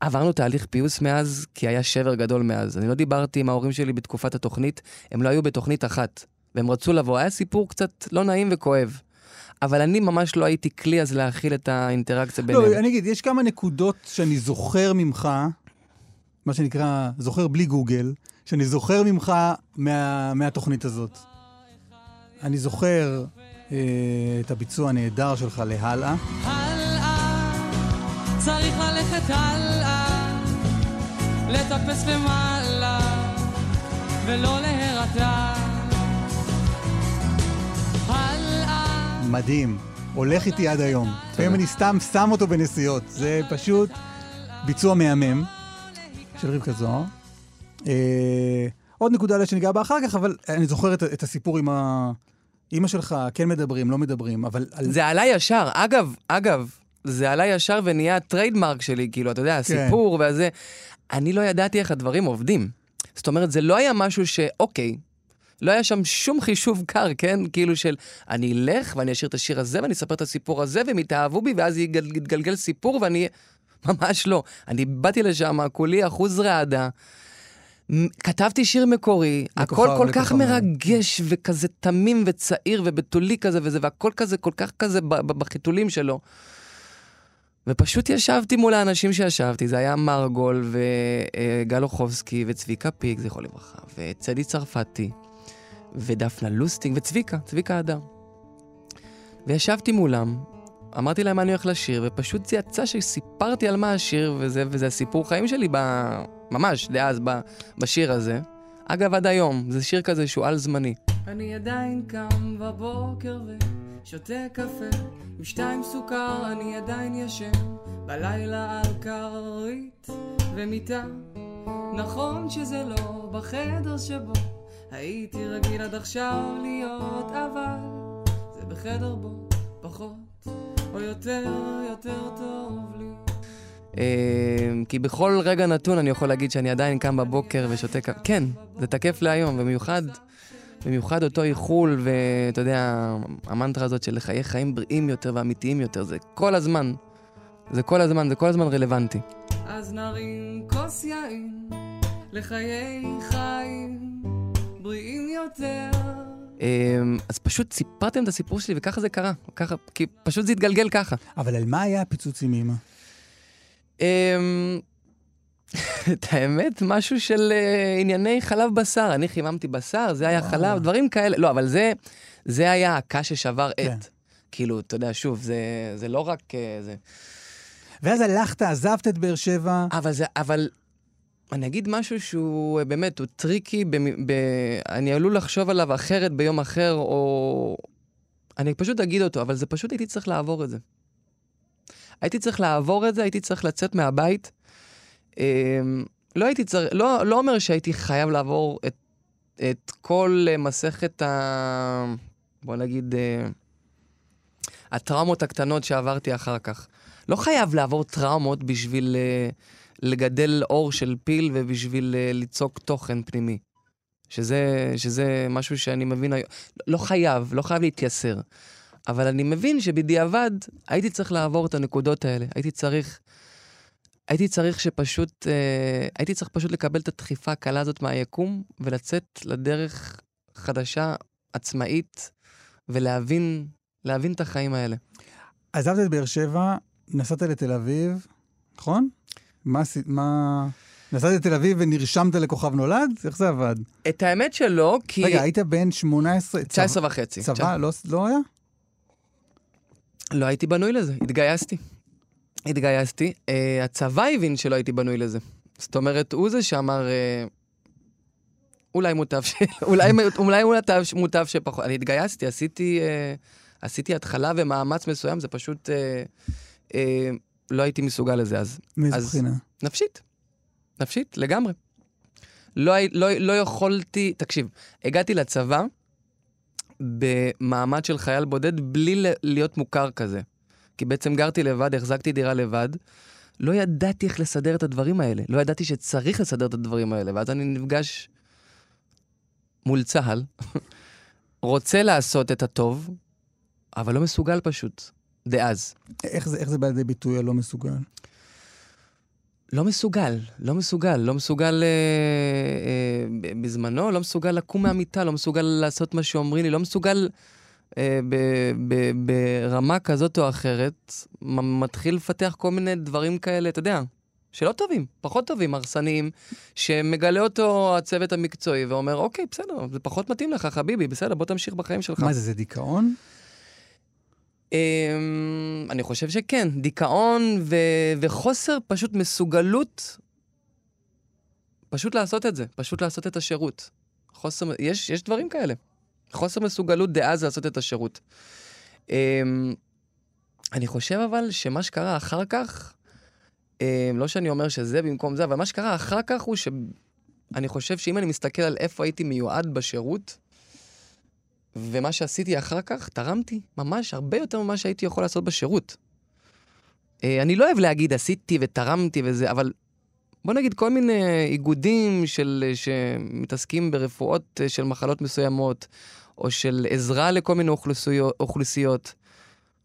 עברנו תהליך פיוס מאז, כי היה שבר גדול מאז. אני לא דיברתי עם ההורים שלי בתקופת התוכנית, הם לא היו בתוכנית אחת, והם רצו לבוא. היה סיפור קצת לא נעים וכואב. אבל אני ממש לא הייתי כלי אז להכיל את האינטראקציה ביניהם. לא, אני אגיד, יש כמה נקודות שאני זוכר ממך, מה שנקרא, זוכר בלי גוגל, שאני זוכר ממך מה, מהתוכנית הזאת. אני זוכר אה, את הביצוע הנהדר שלך להלאה. צריך ללכת הלאה, לטפס למעלה, ולא להירתע. הלאה, מדהים. הולך איתי עד היום. לפעמים אני סתם שם אותו בנסיעות. זה פשוט ביצוע מהמם של רבקה זוהר. אה, עוד נקודה אולי שניגע בה אחר כך, אבל אני זוכר את, את הסיפור עם ה... אימא שלך, כן מדברים, לא מדברים, אבל... זה עלה ישר. אגב, אגב, זה עלה ישר ונהיה הטריידמרק שלי, כאילו, אתה יודע, הסיפור והזה. אני לא ידעתי איך הדברים עובדים. זאת אומרת, זה לא היה משהו שאוקיי, לא היה שם שום חישוב קר, כן? כאילו של, אני אלך ואני אשאיר את השיר הזה ואני אספר את הסיפור הזה והם יתאהבו בי ואז יתגלגל סיפור ואני... [LAUGHS] ממש לא. אני באתי לשם, כולי אחוז רעדה. כתבתי שיר מקורי, לכוכב, הכל כל כך לכוכב. מרגש וכזה תמים וצעיר ובתולי כזה וזה, והכל כזה כל כך כזה בחיתולים שלו. ופשוט ישבתי מול האנשים שישבתי, זה היה מרגול וגל אוחובסקי וצביקה פיק, זכרו לברכה, וצדי צרפתי, ודפנה לוסטינג, וצביקה, צביקה הדר. וישבתי מולם, אמרתי להם מה אני הולך לשיר, ופשוט זה יצא שסיפרתי על מה השיר, וזה, וזה הסיפור חיים שלי, ב... ממש, דאז, ב... בשיר הזה. אגב, עד היום, זה שיר כזה שהוא על-זמני. אני עדיין קם בבוקר ושותה קפה עם שתיים סוכר, אני עדיין ישן בלילה על כרית ומיטה. נכון שזה לא בחדר שבו הייתי רגיל עד עכשיו להיות, אבל זה בחדר בו פחות או יותר, יותר טוב לי. אה, כי בכל רגע נתון אני יכול להגיד שאני עדיין קם בבוקר ושותה. כן, זה תקף להיום, במיוחד במיוחד אותו איחול, ואתה יודע, המנטרה הזאת של לחייך חיים בריאים יותר ואמיתיים יותר, זה כל הזמן. זה כל הזמן, זה כל הזמן רלוונטי. אז נרים כוס יין לחיי חיים בריאים יותר. אמ, אז פשוט סיפרתם את הסיפור שלי, וככה זה קרה. ככה, כי פשוט זה התגלגל ככה. אבל על מה היה הפיצוץ עם אמא? את האמת, משהו של uh, ענייני חלב בשר. אני חיממתי בשר, זה היה וואו. חלב, דברים כאלה. לא, אבל זה, זה היה הקש ששבר כן. את. כאילו, אתה יודע, שוב, זה, זה לא רק אה, זה. ואז הלכת, עזבת את באר שבע. אבל זה, אבל אני אגיד משהו שהוא אה, באמת, הוא טריקי, במ- ב, אני עלול לחשוב עליו אחרת ביום אחר, או... אני פשוט אגיד אותו, אבל זה פשוט הייתי צריך לעבור את זה. הייתי צריך לעבור את זה, הייתי צריך לצאת מהבית. אמ, לא הייתי צריך, לא, לא אומר שהייתי חייב לעבור את, את כל אה, מסכת ה... בוא נגיד, אה, הטראומות הקטנות שעברתי אחר כך. לא חייב לעבור טראומות בשביל uh, לגדל אור של פיל ובשביל ליצוק תוכן פנימי. שזה, שזה משהו שאני מבין היום. לא חייב, לא חייב להתייסר. אבל אני מבין שבדיעבד הייתי צריך לעבור את הנקודות האלה. הייתי צריך... הייתי צריך שפשוט, אה, הייתי צריך פשוט לקבל את הדחיפה הקלה הזאת מהיקום ולצאת לדרך חדשה, עצמאית, ולהבין, להבין את החיים האלה. עזבת את באר שבע, נסעת לתל אביב, נכון? מה מה... נסעת לתל אביב ונרשמת לכוכב נולד? איך זה עבד? את האמת שלא, כי... רגע, היית בן 18... 19 וחצי. צבא? לא, לא היה? לא הייתי בנוי לזה, התגייסתי. התגייסתי. Uh, הצבא הבין שלא הייתי בנוי לזה. זאת אומרת, הוא זה שאמר, uh, אולי מוטב ש... [LAUGHS] אולי, אולי מוטב, מוטב שפחות. אני התגייסתי, עשיתי, uh, עשיתי התחלה ומאמץ מסוים, זה פשוט... Uh, uh, לא הייתי מסוגל לזה אז. מאיזה בחינה? נפשית. נפשית, לגמרי. לא, לא, לא יכולתי, תקשיב, הגעתי לצבא במעמד של חייל בודד בלי להיות מוכר כזה. כי בעצם גרתי לבד, החזקתי דירה לבד. לא ידעתי איך לסדר את הדברים האלה. לא ידעתי שצריך לסדר את הדברים האלה. ואז אני נפגש מול צה"ל, רוצה לעשות את הטוב, אבל לא מסוגל פשוט, דאז. איך זה, איך זה בא לידי ביטוי הלא מסוגל? לא מסוגל, לא מסוגל, לא מסוגל אה, אה, בזמנו, לא מסוגל לקום מהמיטה, לא מסוגל לעשות מה שאומרים לי, לא מסוגל אה, ברמה כזאת או אחרת, מתחיל לפתח כל מיני דברים כאלה, אתה יודע, שלא טובים, פחות טובים, הרסניים, שמגלה אותו הצוות המקצועי ואומר, אוקיי, בסדר, זה פחות מתאים לך, חביבי, בסדר, בוא תמשיך בחיים שלך. מה זה, זה דיכאון? אמ, אני חושב שכן, דיכאון ו- וחוסר פשוט מסוגלות פשוט לעשות את זה, פשוט לעשות את השירות. חוסר, יש, יש דברים כאלה. חוסר מסוגלות דאז לעשות את השירות. אמ, אני חושב אבל שמה שקרה אחר כך, אמ, לא שאני אומר שזה במקום זה, אבל מה שקרה אחר כך הוא שאני חושב שאם אני מסתכל על איפה הייתי מיועד בשירות, ומה שעשיתי אחר כך, תרמתי ממש הרבה יותר ממה שהייתי יכול לעשות בשירות. אה, אני לא אוהב להגיד עשיתי ותרמתי וזה, אבל בוא נגיד כל מיני איגודים של, שמתעסקים ברפואות אה, של מחלות מסוימות, או של עזרה לכל מיני אוכלוסיות. אוכלוסיות.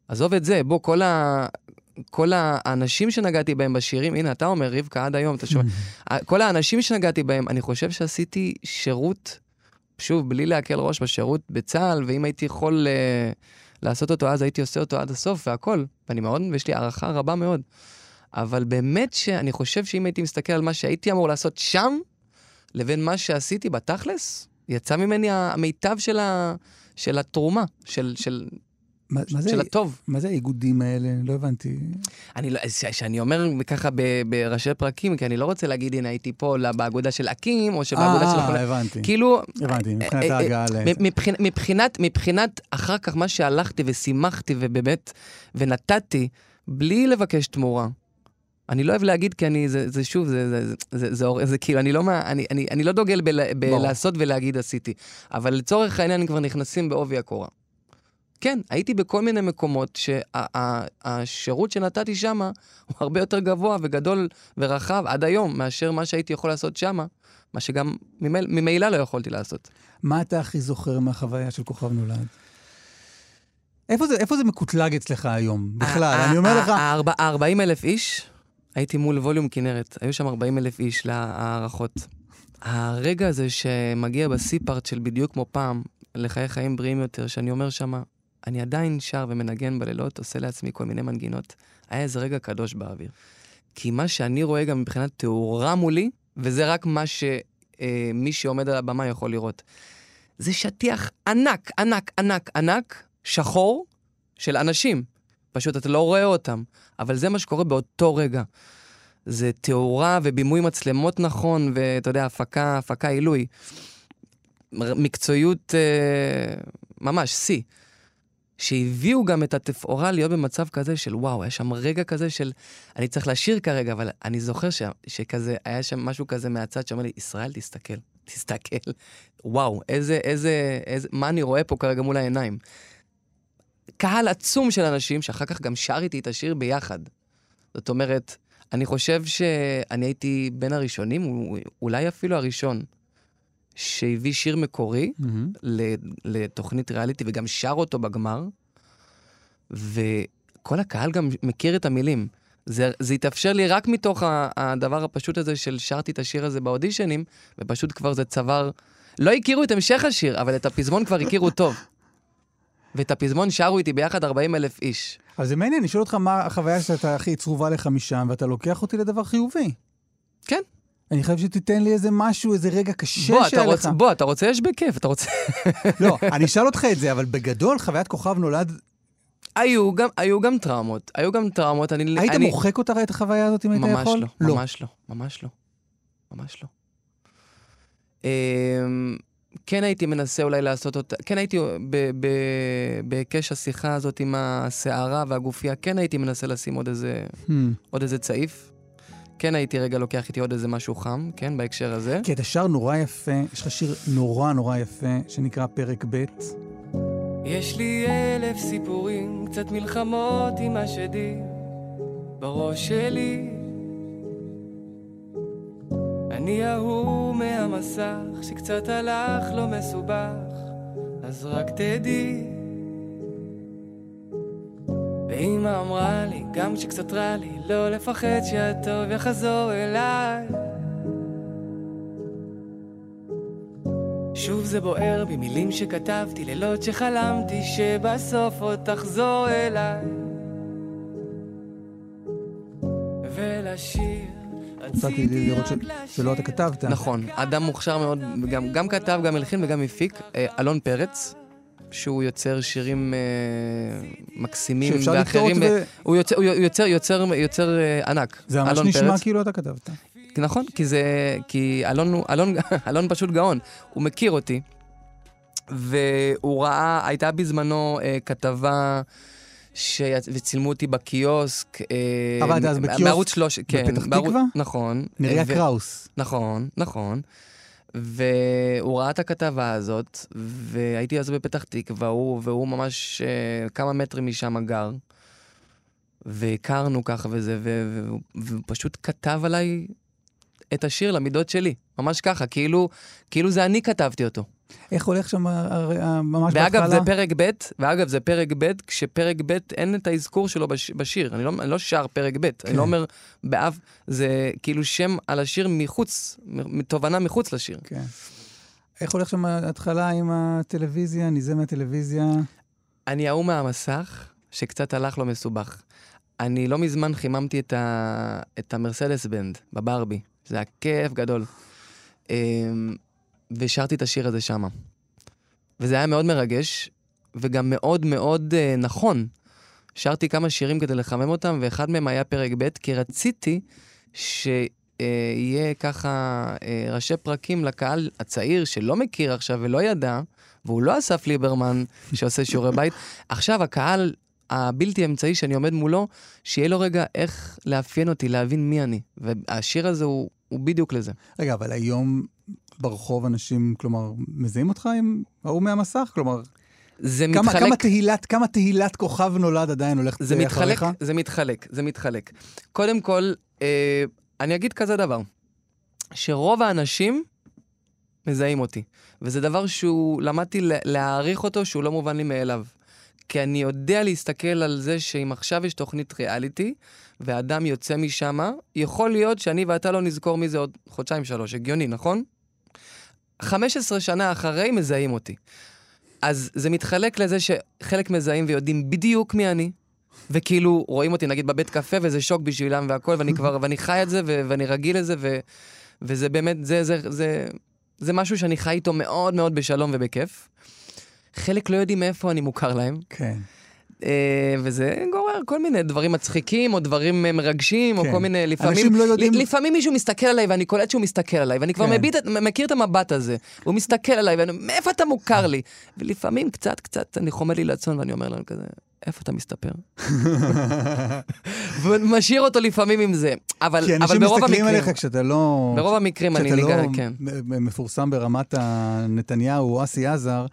עזוב את זה, בוא, כל, ה, כל האנשים שנגעתי בהם בשירים, הנה, אתה אומר, רבקה, עד היום, אתה שומע, [LAUGHS] כל האנשים שנגעתי בהם, אני חושב שעשיתי שירות, שוב, בלי להקל ראש בשירות בצה"ל, ואם הייתי יכול uh, לעשות אותו אז, הייתי עושה אותו עד הסוף והכל. ואני מאוד, ויש לי הערכה רבה מאוד. אבל באמת שאני חושב שאם הייתי מסתכל על מה שהייתי אמור לעשות שם, לבין מה שעשיתי בתכלס, יצא ממני המיטב של, ה, של התרומה, של, של, מה, מה, זה, של הטוב. מה זה האיגודים האלה? לא הבנתי. אני לא, שאני אומר ככה ב- בראשי פרקים, כי אני לא רוצה להגיד, הנה, הייתי פה לא- באגודה של אקים, או שבאגודה של... אה, החולה." הבנתי. כאילו, הבנתי, מבחינת אה, אה, ההגעה ל... מבחינת, מבחינת, מבחינת אחר כך מה שהלכתי ושימחתי ובאמת, ונתתי, בלי לבקש תמורה. אני לא אוהב להגיד, כי אני, זה, זה שוב, זה, זה, זה, זה, זה, זה, זה כאילו, אני לא, מה- אני, אני, אני לא דוגל. בלעשות ולהגיד עשיתי. אבל לצורך העניין, כבר נכנסים בעובי הקורה. כן, הייתי בכל מיני מקומות שהשירות שנתתי שם הוא הרבה יותר גבוה וגדול ורחב עד היום מאשר מה שהייתי יכול לעשות שם, מה שגם ממילא, ממילא לא יכולתי לעשות. מה אתה הכי זוכר מהחוויה של כוכב נולד? איפה זה, איפה זה מקוטלג אצלך היום? בכלל, אני אומר לך... ה-40 אלף איש, הייתי מול ווליום כנרת, היו שם 40 אלף איש להערכות. הרגע הזה שמגיע בסי-פארט של בדיוק כמו פעם, לחיי חיים בריאים יותר, שאני אומר שמה, אני עדיין שר ומנגן בלילות, עושה לעצמי כל מיני מנגינות, היה איזה רגע קדוש באוויר. כי מה שאני רואה גם מבחינת תאורה מולי, וזה רק מה שמי שעומד על הבמה יכול לראות. זה שטיח ענק, ענק, ענק, ענק, שחור, של אנשים. פשוט אתה לא רואה אותם, אבל זה מה שקורה באותו רגע. זה תאורה ובימוי מצלמות נכון, ואתה יודע, הפקה, הפקה עילוי. מקצועיות אה, ממש, שיא. שהביאו גם את התפאורה להיות במצב כזה של וואו, היה שם רגע כזה של אני צריך לשיר כרגע, אבל אני זוכר ש, שכזה, היה שם משהו כזה מהצד שאומר לי, ישראל, תסתכל, תסתכל. וואו, איזה, איזה, איזה, מה אני רואה פה כרגע מול העיניים. קהל עצום של אנשים, שאחר כך גם שר איתי את השיר ביחד. זאת אומרת, אני חושב שאני הייתי בין הראשונים, אולי אפילו הראשון, שהביא שיר מקורי Mm-hmm. לתוכנית ריאליטי וגם שר אותו בגמר, וכל הקהל גם מכיר את המילים. זה, זה התאפשר לי רק מתוך הדבר הפשוט הזה של שרתי את השיר הזה באודישנים, ופשוט כבר זה צבר... לא הכירו את המשך השיר, אבל את הפזמון כבר הכירו טוב. ואת הפזמון שרו איתי ביחד 40 אלף איש. אבל זה מעניין, אני שואל אותך מה החוויה שאתה הכי צרובה לך משם, ואתה לוקח אותי לדבר חיובי. כן. אני חייב שתיתן לי איזה משהו, איזה רגע קשה בוא, שהיה לך. בוא, אתה רוצה, יש בכיף, אתה רוצה... [LAUGHS] לא, אני אשאל אותך את זה, אבל בגדול, חוויית כוכב נולד, היו גם, היו גם טראומות, היו גם טראומות, אני... היית אני... מוחק אותה את החוויה הזאת אם היית ממש יכול? לא, ממש לא, ממש לא, ממש לא. כן הייתי מנסה אולי לעשות אותה, כן הייתי ב- ב- בהיקש השיחה הזאת עם הסערה והגופייה, כן הייתי מנסה לשים עוד איזה, Hmm. עוד איזה צעיף. כן הייתי רגע לוקח איתי עוד איזה משהו חם, כן, בהקשר הזה. כי אתה שר נורא יפה, יש לך שיר נורא נורא יפה, שנקרא פרק ב'. יש לי אלף סיפורים, קצת מלחמות עם השדים בראש שלי. אני ההוא מהמסך שקצת הלך לא מסובך, אז רק תדעי. ואמא אמרה לי, גם כשקצת רע לי, לא לפחד שהטוב יחזור אליי. שוב זה בוער בי מילים שכתבתי, לילות שחלמתי שבסוף עוד תחזור אליי. ולשיר, רציתי לראות שלא אתה כתבת. נכון, אדם מוכשר מאוד, גם, גם כתב, גם הלחין וגם הפיק, אה, אלון פרץ, שהוא יוצר שירים אה, מקסימים שאפשר ואחרים. לקטעות ו- הוא יוצר, הוא יוצר, יוצר, יוצר אה, ענק. זה ממש אלון נשמע פרץ. כאילו אתה כתבת. נכון, כי זה... כי אלון, הוא- אלון, [LAUGHS] אלון פשוט גאון. הוא מכיר אותי, והוא ראה, הייתה בזמנו אה, כתבה... שיצ... וצילמו אותי בקיוסק. אה, עבדת אז בקיוסק בערוץ שלוש... כן, בפתח בערוץ- תקווה? נכון. נריה ו- קראוס. נכון, נכון. והוא ראה את הכתבה הזאת, והייתי אז בפתח תקווה, הוא, והוא ממש אה, כמה מטרים משם גר. והכרנו ככה וזה, והוא פשוט כתב עליי את השיר למידות שלי. ממש ככה, כאילו, כאילו זה אני כתבתי אותו. איך הולך שם ה- ה- ממש ואגב, בהתחלה? זה פרק ב', ואגב, זה פרק ב', כשפרק ב' אין את האזכור שלו בש, בשיר. אני לא, אני לא שר פרק ב', כן. אני לא אומר באף, זה כאילו שם על השיר מחוץ, מתובנה מחוץ לשיר. כן. איך הולך שם ההתחלה עם הטלוויזיה, אני זה מהטלוויזיה? אני ההוא מהמסך, שקצת הלך לו מסובך. אני לא מזמן חיממתי את, ה... את המרסדס בנד בברבי, זה היה כיף גדול. ושרתי את השיר הזה שמה. וזה היה מאוד מרגש, וגם מאוד מאוד uh, נכון. שרתי כמה שירים כדי לחמם אותם, ואחד מהם היה פרק ב', כי רציתי שיהיה ככה uh, ראשי פרקים לקהל הצעיר שלא מכיר עכשיו ולא ידע, והוא לא אסף ליברמן [LAUGHS] שעושה שיעורי בית. עכשיו הקהל הבלתי אמצעי שאני עומד מולו, שיהיה לו רגע איך לאפיין אותי, להבין מי אני. והשיר הזה הוא, הוא בדיוק לזה. רגע, אבל היום ברחוב אנשים, כלומר, מזהים אותך עם ההוא מהמסך? כלומר, זה כמה, מתחלק... כמה, תהילת, כמה תהילת כוכב נולד עדיין הולכת זה מתחלק, אחריך? זה מתחלק, זה מתחלק. קודם כל, אה, אני אגיד כזה דבר, שרוב האנשים מזהים אותי, וזה דבר שהוא, למדתי לה- להעריך אותו, שהוא לא מובן לי מאליו. כי אני יודע להסתכל על זה שאם עכשיו יש תוכנית ריאליטי, ואדם יוצא משם, יכול להיות שאני ואתה לא נזכור מי זה עוד חודשיים-שלוש. הגיוני, נכון? 15 שנה אחרי מזהים אותי. אז זה מתחלק לזה שחלק מזהים ויודעים בדיוק מי אני, וכאילו רואים אותי נגיד בבית קפה וזה שוק בשבילם והכל, ואני כבר, ואני חי את זה ו- ואני רגיל לזה, ו- וזה באמת, זה, זה, זה, זה משהו שאני חי איתו מאוד מאוד בשלום ובכיף. חלק לא יודעים מאיפה אני מוכר להם, כן. וזה גורר כל מיני דברים מצחיקים, או דברים אה, מרגשים, כן. או כל מיני, לפעמים, אנשים לא יודעים- לפעמים מישהו מסתכל עליי ואני קולט שהוא מסתכל עליי, ואני כבר כן. מביט, מכיר את המבט הזה, הוא מסתכל עליי, ואני, מאיפה אתה מוכר לי? ולפעמים קצת, קצת, אני חומד לי לצון ואני אומר להם כזה, איפה אתה מסתפר? [LAUGHS] ומשאיר אותו לפעמים עם זה. אבל, כי אבל אנשים ברוב מסתכלים המקרים, עליך כשאתה לא... ברוב המקרים אני כשאתה ניגע, לא כן. מפורסם ברמת הנתניהו או אסי עזר,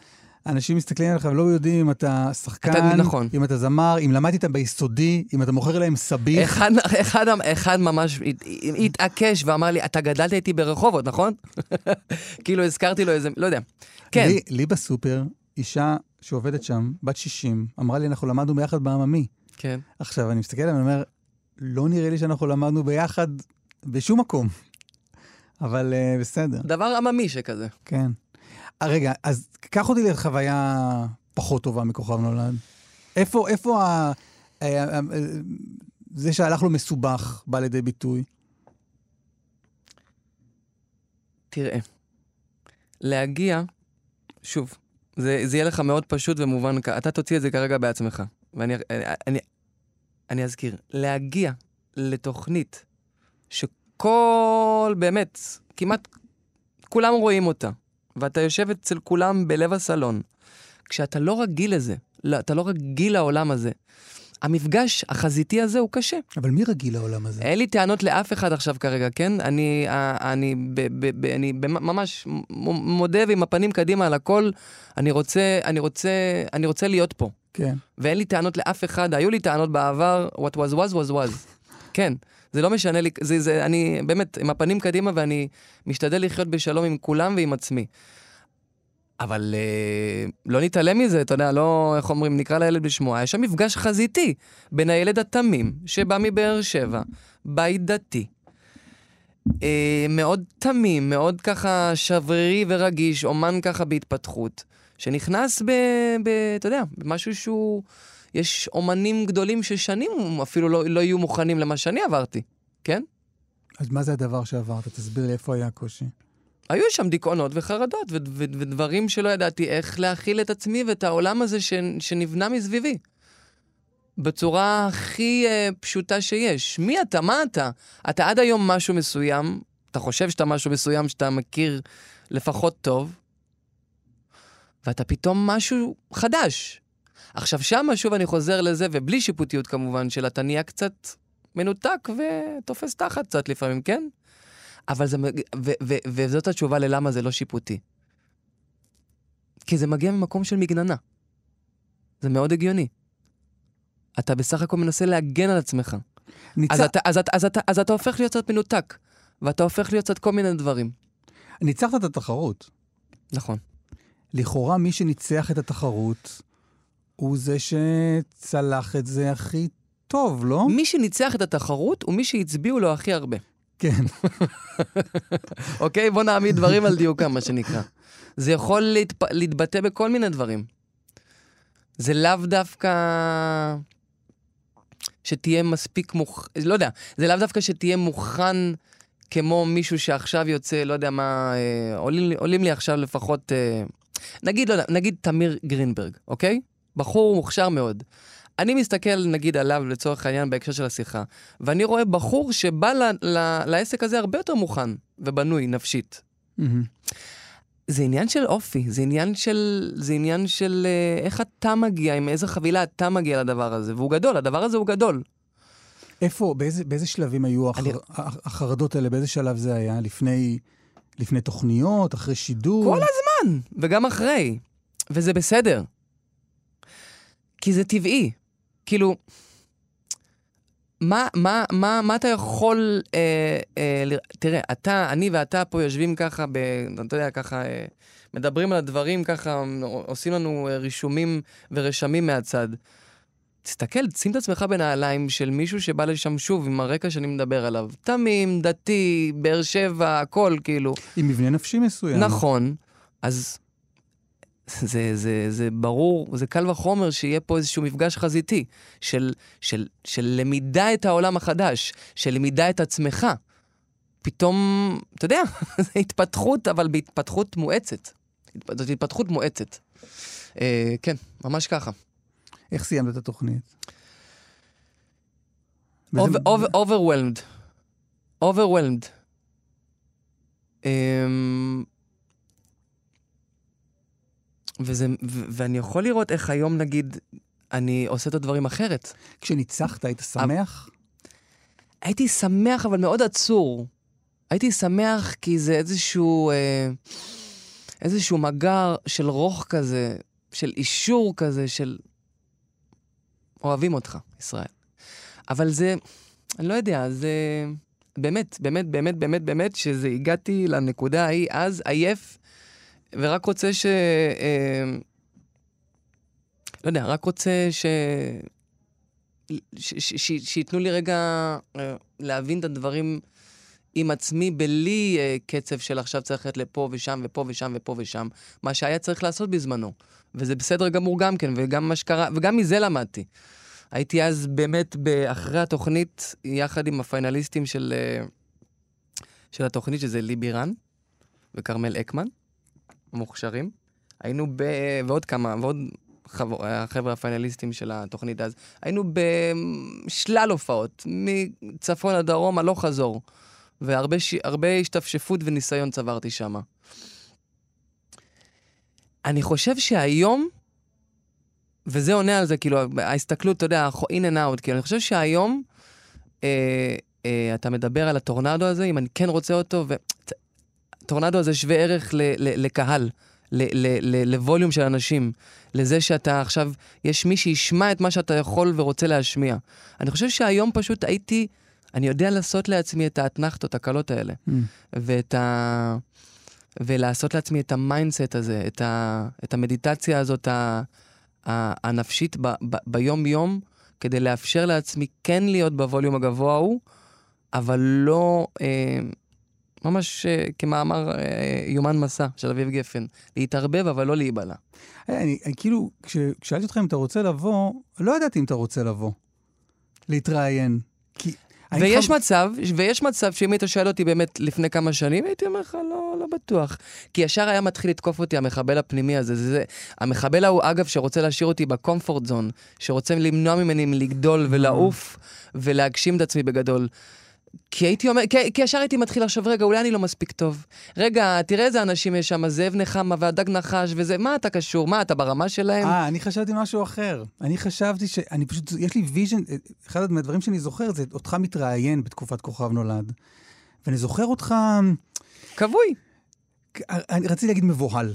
אנשים מסתכלים עליך ולא יודעים אם אתה שחקן, אתה- נכון. אם אתה זמר, אם למדת איתם ביסודי, אם אתה מוכר להם סביח. אחד, אחד, אחד ממש הת- התעקש ואמר לי, אתה גדלת איתי ברחובות, נכון? [LAUGHS] כאילו הזכרתי לו איזה, לא יודע. כן, לי, לי בסופר, אישה שעובדת שם, בת 60, אמרה לי, אנחנו למדנו ביחד בעממי. כן. עכשיו, אני מסתכל עליהם ואומר, לא נראה לי שאנחנו למדנו ביחד בשום מקום. אבל uh, בסדר, דבר עממי שכזה. כן. אה, רגע, אז קח אותי לחוויה פחות טובה מכוכב נולד. איפה, איפה ה... ה- ה- ה- זה שהלך לו מסובך בא לידי ביטוי? תראה, להגיע, שוב, זה, זה יהיה לך מאוד פשוט ומובן, אתה תוציא את זה כרגע בעצמך. ואני אני, אני אזכיר, להגיע לתוכנית שכל, באמת, כמעט כולם רואים אותה, ואתה יושב אצל כולם בלב הסלון, כשאתה לא רגיל לזה, לא, אתה לא רגיל לעולם הזה, המפגש החזיתי הזה הוא קשה. אבל מי רגיל לעולם הזה? אין לי טענות לאף אחד עכשיו כרגע, כן? אני, אה, אני, ב, ב, ב, אני במ- ממש מודה ועם הפנים קדימה על הכל. אני רוצה, אני רוצה, אני רוצה להיות פה. כן. ואין לי טענות לאף אחד, היו לי טענות בעבר, what was was was was. כן, זה לא משנה לי, זה, זה, אני באמת עם הפנים קדימה ואני משתדל לחיות בשלום עם כולם ועם עצמי. אבל אה, לא נתעלם מזה, אתה יודע, לא, איך אומרים, נקרא לילד בשמו, היה שם מפגש חזיתי בין הילד התמים, שבא מבאר שבע, בית דתי, אה, מאוד תמים, מאוד ככה שברירי ורגיש, אומן ככה בהתפתחות, שנכנס ב... ב אתה יודע, במשהו שהוא... יש אומנים גדולים ששנים אפילו לא, לא יהיו מוכנים למה שאני עברתי, כן? אז מה זה הדבר שעברת? תסביר לי איפה היה הקושי. היו שם דיכאונות וחרדות ו- ו- ודברים שלא ידעתי איך להכיל את עצמי ואת העולם הזה ש- שנבנה מסביבי. בצורה הכי uh, פשוטה שיש. מי אתה? מה אתה? אתה עד היום משהו מסוים, אתה חושב שאתה משהו מסוים שאתה מכיר לפחות טוב, ואתה פתאום משהו חדש. עכשיו שמה, שוב אני חוזר לזה, ובלי שיפוטיות כמובן, של אתה נהיה קצת מנותק ותופס תחת קצת לפעמים, כן? אבל זה, מג- ו, ו, וזאת התשובה ללמה זה לא שיפוטי. כי זה מגיע ממקום של מגננה. זה מאוד הגיוני. אתה בסך הכל מנסה להגן על עצמך. ניצ... אז אתה, אז, אתה, אז, אתה, אז אתה הופך להיות קצת מנותק, ואתה הופך להיות קצת כל מיני דברים. ניצחת את התחרות. נכון. לכאורה מי שניצח את התחרות הוא זה שצלח את זה הכי טוב, לא? מי שניצח את התחרות הוא מי שהצביעו לו הכי הרבה. כן. [LAUGHS] אוקיי? בוא נעמיד דברים על דיוקם, מה שנקרא. זה יכול להתפ... להתבטא בכל מיני דברים. זה לאו דווקא שתהיה מספיק מוכ... לא יודע, זה לאו דווקא שתהיה מוכן כמו מישהו שעכשיו יוצא, לא יודע מה, אה, עולים, לי- עולים לי עכשיו לפחות, אה, נגיד, לא יודע, נגיד תמיר גרינברג, אוקיי? בחור מוכשר מאוד. אני מסתכל נגיד עליו לצורך העניין בהקשר של השיחה, ואני רואה בחור שבא ל- ל- לעסק הזה הרבה יותר מוכן ובנוי נפשית. מהמם. זה עניין של אופי, זה עניין של, זה עניין של אה, איך אתה מגיע, עם איזה חבילה אתה מגיע לדבר הזה, והוא גדול, הדבר הזה הוא גדול. איפה, באיזה, באיזה שלבים היו החר... אני- הח- החרדות האלה? באיזה שלב זה היה? לפני, לפני תוכניות? אחרי שידור? כל הזמן, וגם אחרי. וזה בסדר. כי זה טבעי. כאילו, מה, מה, מה, מה אתה יכול... אה, אה, ל... תראה, אתה, אני ואתה פה יושבים ככה, ב, אתה יודע, ככה, אה, מדברים על הדברים ככה, עושים לנו אה, רישומים ורשמים מהצד. תסתכל, שים את עצמך בנעליים של מישהו שבא לשם שוב עם הרקע שאני מדבר עליו. תמים, דתי, באר שבע, הכל, כאילו. עם מבנה נפשי מסוים. נכון. אז זה, זה, זה ברור, זה קל וחומר שיהיה פה איזשהו מפגש חזיתי של, של, של למידה את העולם החדש, של למידה את עצמך. פתאום, אתה יודע, [LAUGHS] זו התפתחות, אבל בהתפתחות מואצת. זאת התפתחות מואצת. אה, כן, ממש ככה. איך סיימת את התוכנית? Over, over, וזה, ו- ואני יכול לראות איך היום, נגיד, אני עושה את הדברים אחרת. כשניצחת, היית שמח? הייתי שמח, אבל מאוד עצור. הייתי שמח כי זה איזשהו, אה, איזשהו מגר של רוך כזה, של אישור כזה, של אוהבים אותך, ישראל. אבל זה, אני לא יודע, זה באמת, באמת, באמת, באמת, באמת, שזה הגעתי לנקודה ההיא אז, עייף, ורק רוצה ש... אה, לא יודע, רק רוצה ש... שייתנו לי רגע אה, להבין את הדברים עם עצמי, בלי אה, קצב של עכשיו צריך ללכת לפה ושם ופה ושם ופה ושם, מה שהיה צריך לעשות בזמנו. וזה בסדר גמור גם כן, וגם מה שקרה, וגם מזה למדתי. הייתי אז באמת אחרי התוכנית, יחד עם הפיינליסטים של, של התוכנית, שזה ליבי רן וכרמל אקמן, המוכשרים. היינו ב... ועוד כמה, ועוד חבר... החבר'ה הפיינליסטים של התוכנית אז. היינו בשלל הופעות, מצפון עד דרום, הלוך חזור. והרבה ש... השתפשפות וניסיון צברתי שם. אני חושב שהיום, וזה עונה על זה, כאילו, ההסתכלות, אתה יודע, in and out, כאילו, אני חושב שהיום, אה, אה, אתה מדבר על הטורנדו הזה, אם אני כן רוצה אותו, וטורנדו הזה שווה ערך ל, ל, לקהל, ל, ל, ל, לווליום של אנשים, לזה שאתה עכשיו, יש מי שישמע את מה שאתה יכול ורוצה להשמיע. אני חושב שהיום פשוט הייתי, אני יודע לעשות לעצמי את האתנחתות הקלות האלה, אממ. ואת ה... ולעשות לעצמי את ה mindset הזה, את, ה, את המדיטציה הזאת ה, ה, הנפשית ב, ב, ביום-יום, כדי לאפשר לעצמי כן להיות בווליום הגבוה ההוא, אבל לא, אה, ממש אה, כמאמר אה, יומן מסע של אביב גפן, להתערבב אבל לא להיבלע. אני, אני כאילו, כששאלתי אותך אם אתה רוצה לבוא, לא ידעתי אם אתה רוצה לבוא, להתראיין. כי ויש חב... מצב, ויש מצב שאם היית שואל אותי באמת לפני כמה שנים, הייתי אומר לך, לא, לא בטוח. כי ישר היה מתחיל לתקוף אותי המחבל הפנימי הזה. זה, זה, המחבל ההוא, אגב, שרוצה להשאיר אותי בקומפורט זון, שרוצה למנוע ממני מלגדול ולעוף ולהגשים את עצמי בגדול. כי הייתי אומר, כי, כי ישר הייתי מתחיל לחשוב, רגע, אולי אני לא מספיק טוב. רגע, תראה איזה אנשים יש שם, זאב נחמה והדג נחש וזה, מה אתה קשור? מה, אתה ברמה שלהם? אה, אני חשבתי משהו אחר. אני חשבתי ש... אני פשוט, יש לי vision, אחד מהדברים שאני זוכר זה אותך מתראיין בתקופת כוכב נולד. ואני זוכר אותך... כבוי. אני רציתי להגיד מבוהל.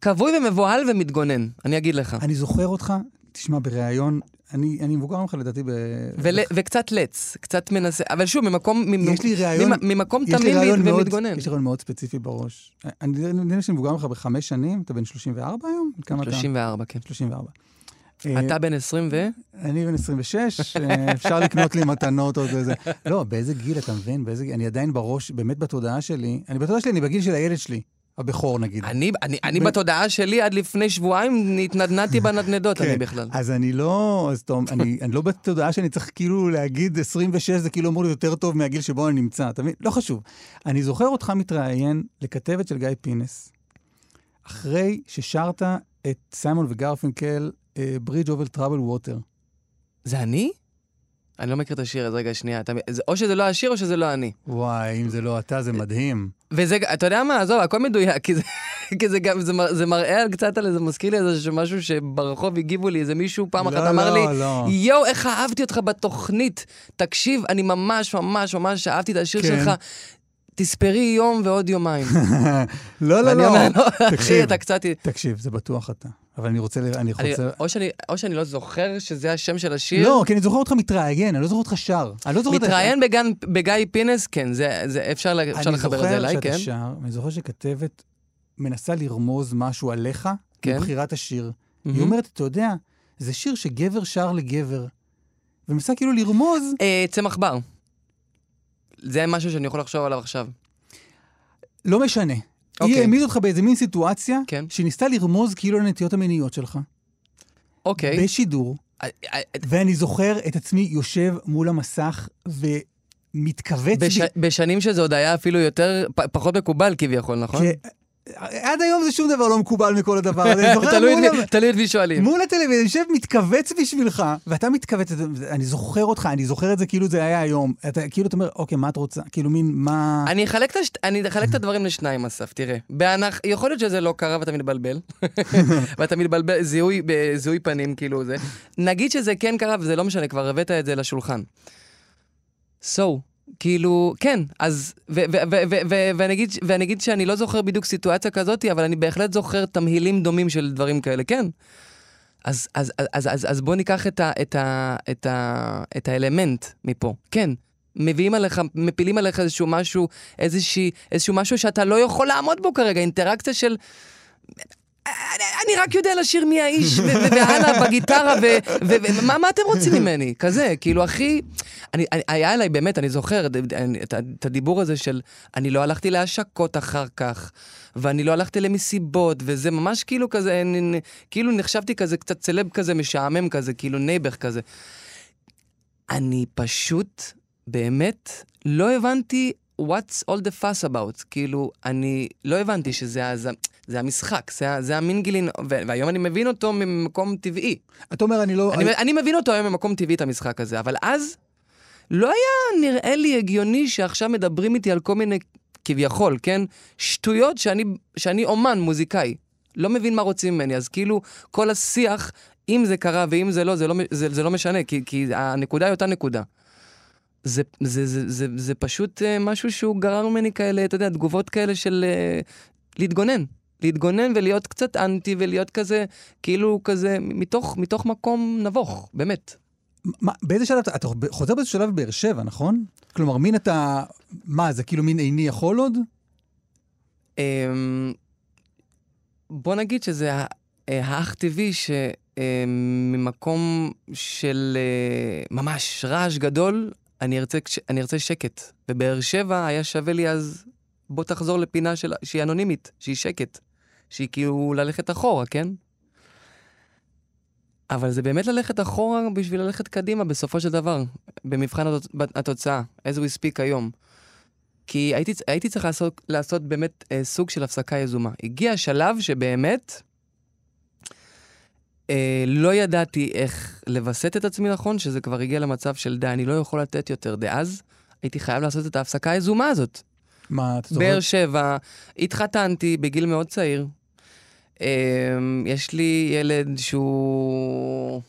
כבוי ומבוהל ומתגונן, אני אגיד לך. אני זוכר אותך, תשמע, בריאיון אני, אני מבוגר ממך לדעתי ב... ול, וקצת לץ, קצת מנסה, אבל שוב, ממקום, יש לי רעיון, ממקום תמים ומתגונן. יש לי רעיון מאוד ספציפי בראש. אני יודע שאני מבוגר ממך בחמש שנים, אתה בן 34 היום? 34, כן. 34. אתה בן 20 ו? אני בן 26, אה, אפשר לקנות לי מתנות עוד איזה... לא, באיזה גיל, אתה מבין? באיזה גיל? אני עדיין בראש, באמת בתודעה שלי, אני בתודעה שלי, אני בגיל של הילד שלי. הבכור נגיד. אני, אני, אני ב... בתודעה שלי עד לפני שבועיים התנדנדתי בנדנדות, כן, אני בכלל. אז אני לא, אז תום, אני, [LAUGHS] אני לא בתודעה שאני צריך כאילו להגיד 26 זה כאילו אמור להיות יותר טוב מהגיל שבו אני נמצא, אתה מבין? לא חשוב. אני זוכר אותך מתראיין לכתבת של גיא פינס, אחרי ששרת את סיימון וגרפינקל, ברידג' אובל טראבל ווטר. זה אני? אני לא מכיר את השיר, אז רגע, שנייה. אתה, או שזה לא השיר או שזה לא אני. וואי, אם זה לא אתה, זה מדהים. וזה, אתה יודע מה, עזוב, הכל מדויק, כי זה, [LAUGHS] כי זה גם, זה, זה מראה קצת על איזה, מזכיר לי איזה משהו שברחוב הגיבו לי, איזה מישהו פעם לא, אחת אמר לא, לי, לא. יואו, איך אהבתי אותך בתוכנית. תקשיב, אני ממש ממש ממש אהבתי את השיר כן. שלך. תספרי יום ועוד יומיים. [LAUGHS] לא, לא, לא. אני אומר, לא, אחי, אתה קצת... תקשיב, זה בטוח אתה. אבל אני רוצה, אני אני, רוצה... או, שאני, או שאני לא זוכר שזה השם של השיר. לא, כי אני זוכר אותך מתראיין, אני לא זוכר אותך שר. אני לא זוכר מתראיין בגן, בגיא פינס, כן, זה, זה אפשר, אפשר אני לחבר את זה אליי, זוכר כן. שאתה שר, אני זוכר שכתבת מנסה לרמוז משהו עליך, כן. מבחירת השיר. מהמם. היא אומרת, אתה יודע, זה שיר שגבר שר לגבר. ומנסה כאילו לרמוז, אה, צמח בר. זה משהו שאני יכול לחשוב עליו עכשיו. לא משנה. אוקיי. היא העמידה אותך באיזה מין סיטואציה, כן. שניסתה לרמוז כאילו לנטיות המיניות שלך, אוקיי. בשידור, אה, אה, ואני זוכר את עצמי יושב מול המסך ומתכווץ בש. בשנים שזה עוד היה אפילו יותר, פ, פחות מקובל כביכול, נכון? כי- עד היום זה שום דבר לא מקובל מכל הדבר הזה. תלוי את מי- שואלים. מול הטלוויזיה, אני יושב מתכווץ בשבילך, ואתה מתכווץ, אני זוכר אותך, אני זוכר את זה כאילו זה היה היום. אתה כאילו, אתה אומר, אוקיי, מה את רוצה? כאילו, מין, מה... אני אחלק את, הדברים לשניים, אסף, תראה. יכול להיות שזה לא קרה ואתה מתבלבל, [LAUGHS] ואתה מתבלבל, זיהוי, פנים, כאילו זה. נגיד שזה כן קרה וזה לא משנה, כבר הבאת את זה לשולחן. So, כאילו, כן, אז, ואני אגיד- אגיד שאני לא זוכר בדיוק סיטואציה כזאת, אבל אני בהחלט זוכר תמהילים דומים של דברים כאלה, כן. אז, אז, אז, אז, אז, בוא ניקח את, ה, את, ה, את, ה, את האלמנט מפה. כן, מביאים עליך, מפילים עליך איזשהו משהו, איזושהי, איזשהו משהו שאתה לא יכול לעמוד בו כרגע, אינטראקציה של... אני, רק יודע לשיר מי האיש, והלאה בגיטרה, ומה מה אתם רוצים ממני? כזה, כאילו, הכי... היה עליי, באמת, אני זוכר את, הדיבור הזה של אני לא הלכתי להשקות אחר כך, ואני לא הלכתי למסיבות, וזה ממש כאילו כזה, כאילו נחשבתי כזה קצת סלב כזה, משעמם כזה, כאילו נייבר כזה. אני פשוט, באמת, לא הבנתי what's all the fuss about. כאילו, אני לא הבנתי שזה ה- זה, המשחק, זה, זה המין גילין, ו- והיום אני מבין אותו ממקום טבעי. אתה אומר, אני לא... אני, אני מבין אותו היום ממקום טבעי, את המשחק הזה, אבל אז לא היה נראה לי הגיוני שעכשיו מדברים איתי על כל מיני, כביכול, כן? שטויות שאני, שאני אומן, מוזיקאי. לא מבין מה רוצים ממני, אז כאילו, כל השיח, אם זה קרה ואם זה לא, זה לא, זה, זה לא משנה, כי, כי הנקודה היא אותה נקודה. זה, זה, זה, זה, זה פשוט uh, משהו שהוא גרר ממני כאלה, אתה יודע, תגובות כאלה של uh, להתגונן. להתגונן ולהיות קצת אנטי ולהיות כזה, כאילו כזה, מתוך, מתוך מקום נבוך, באמת. מה, באיזה שלב, אתה אתה חוזר באיזה שלב בבאר שבע, נכון? כלומר, מין אתה... מה, זה כאילו מין איני יכול עוד? אמ, בוא נגיד שזה אה, האח טבעי שממקום של אה, ממש רעש גדול, אני ארצה, אני ארצה שקט. בבאר שבע היה שווה לי אז, בוא תחזור לפינה של, שהיא אנונימית, שהיא שקט. שהיא כאילו ללכת אחורה, כן? אבל זה באמת ללכת אחורה בשביל ללכת קדימה בסופו של דבר, במבחן התוצ... התוצאה, as we speak היום. כי הייתי, הייתי צריך לעשות, לעשות באמת אה, סוג של הפסקה יזומה. הגיע השלב שבאמת אה, לא ידעתי איך לווסת את עצמי נכון, שזה כבר הגיע למצב של די, אני לא יכול לתת יותר. דאז הייתי חייב לעשות את ההפסקה היזומה הזאת. מה, אתה זוכר? באר שבע, התחתנתי בגיל מאוד צעיר. אה, יש לי ילד שהוא...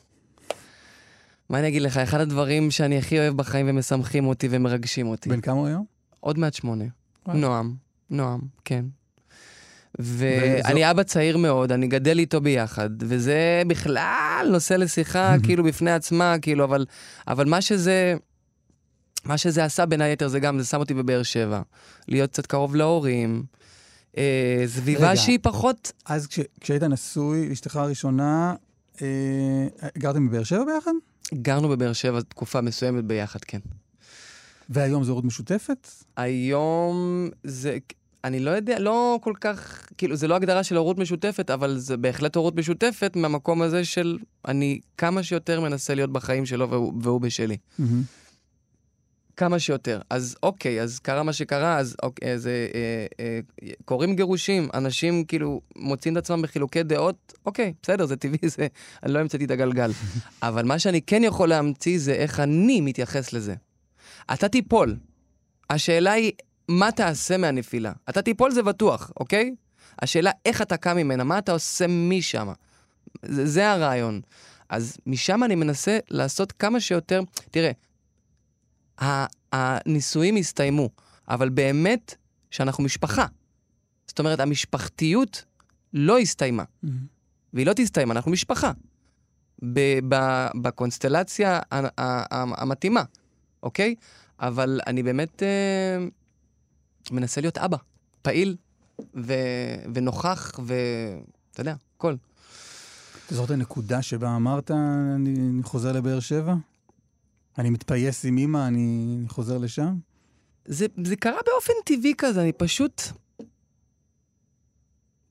מה אני אגיד לך, אחד הדברים שאני הכי אוהב בחיים ומשמחים אותי ומרגשים אותי. בן כמה הוא היום? עוד מעט שמונה. וואי. נועם, נועם, כן. וזו- ואני אבא צעיר מאוד, אני גדל איתו ביחד, וזה בכלל נושא לשיחה, [LAUGHS] כאילו, בפני עצמה, כאילו, אבל, אבל מה שזה... מה שזה עשה בין היתר זה גם, זה שם אותי בבאר שבע. להיות קצת קרוב להורים. אה, סביבה רגע. שהיא פחות... אז כש, כשהיית נשוי לאשתך הראשונה, אה, גרתם בבאר שבע ביחד? גרנו בבאר שבע תקופה מסוימת ביחד, כן. והיום זו הורות משותפת? היום זה, אני לא יודע, לא כל כך, כאילו, זה לא הגדרה של הורות משותפת, אבל זה בהחלט הורות משותפת מהמקום הזה של אני כמה שיותר מנסה להיות בחיים שלו והוא, והוא בשלי. מהמם. כמה שיותר. אז אוקיי, אז קרה מה שקרה, אז אוקיי, אז, אה, אה, אה, קורים גירושים, אנשים כאילו מוצאים את עצמם בחילוקי דעות, אוקיי, בסדר, זה טבעי, זה, אני לא המצאתי את הגלגל. [LAUGHS] אבל מה שאני כן יכול להמציא זה איך אני מתייחס לזה. אתה תיפול. השאלה היא, מה תעשה מהנפילה? אתה תיפול זה בטוח, אוקיי? השאלה איך אתה קם ממנה, מה אתה עושה משם. זה, זה הרעיון. אז משם אני מנסה לעשות כמה שיותר... תראה, הנישואים הסתיימו, אבל באמת שאנחנו משפחה. זאת אומרת, המשפחתיות לא הסתיימה. מהמם. והיא לא תסתיים, אנחנו משפחה. בקונסטלציה המתאימה, אוקיי? אבל אני באמת אה, מנסה להיות אבא, פעיל ו- ונוכח, ואתה יודע, הכל. אתה זוכר את הנקודה שבה אמרת, אני, אני חוזר לבאר שבע? אני מתפייס עם אימא, אני, חוזר לשם? זה, זה קרה באופן טבעי כזה, אני פשוט...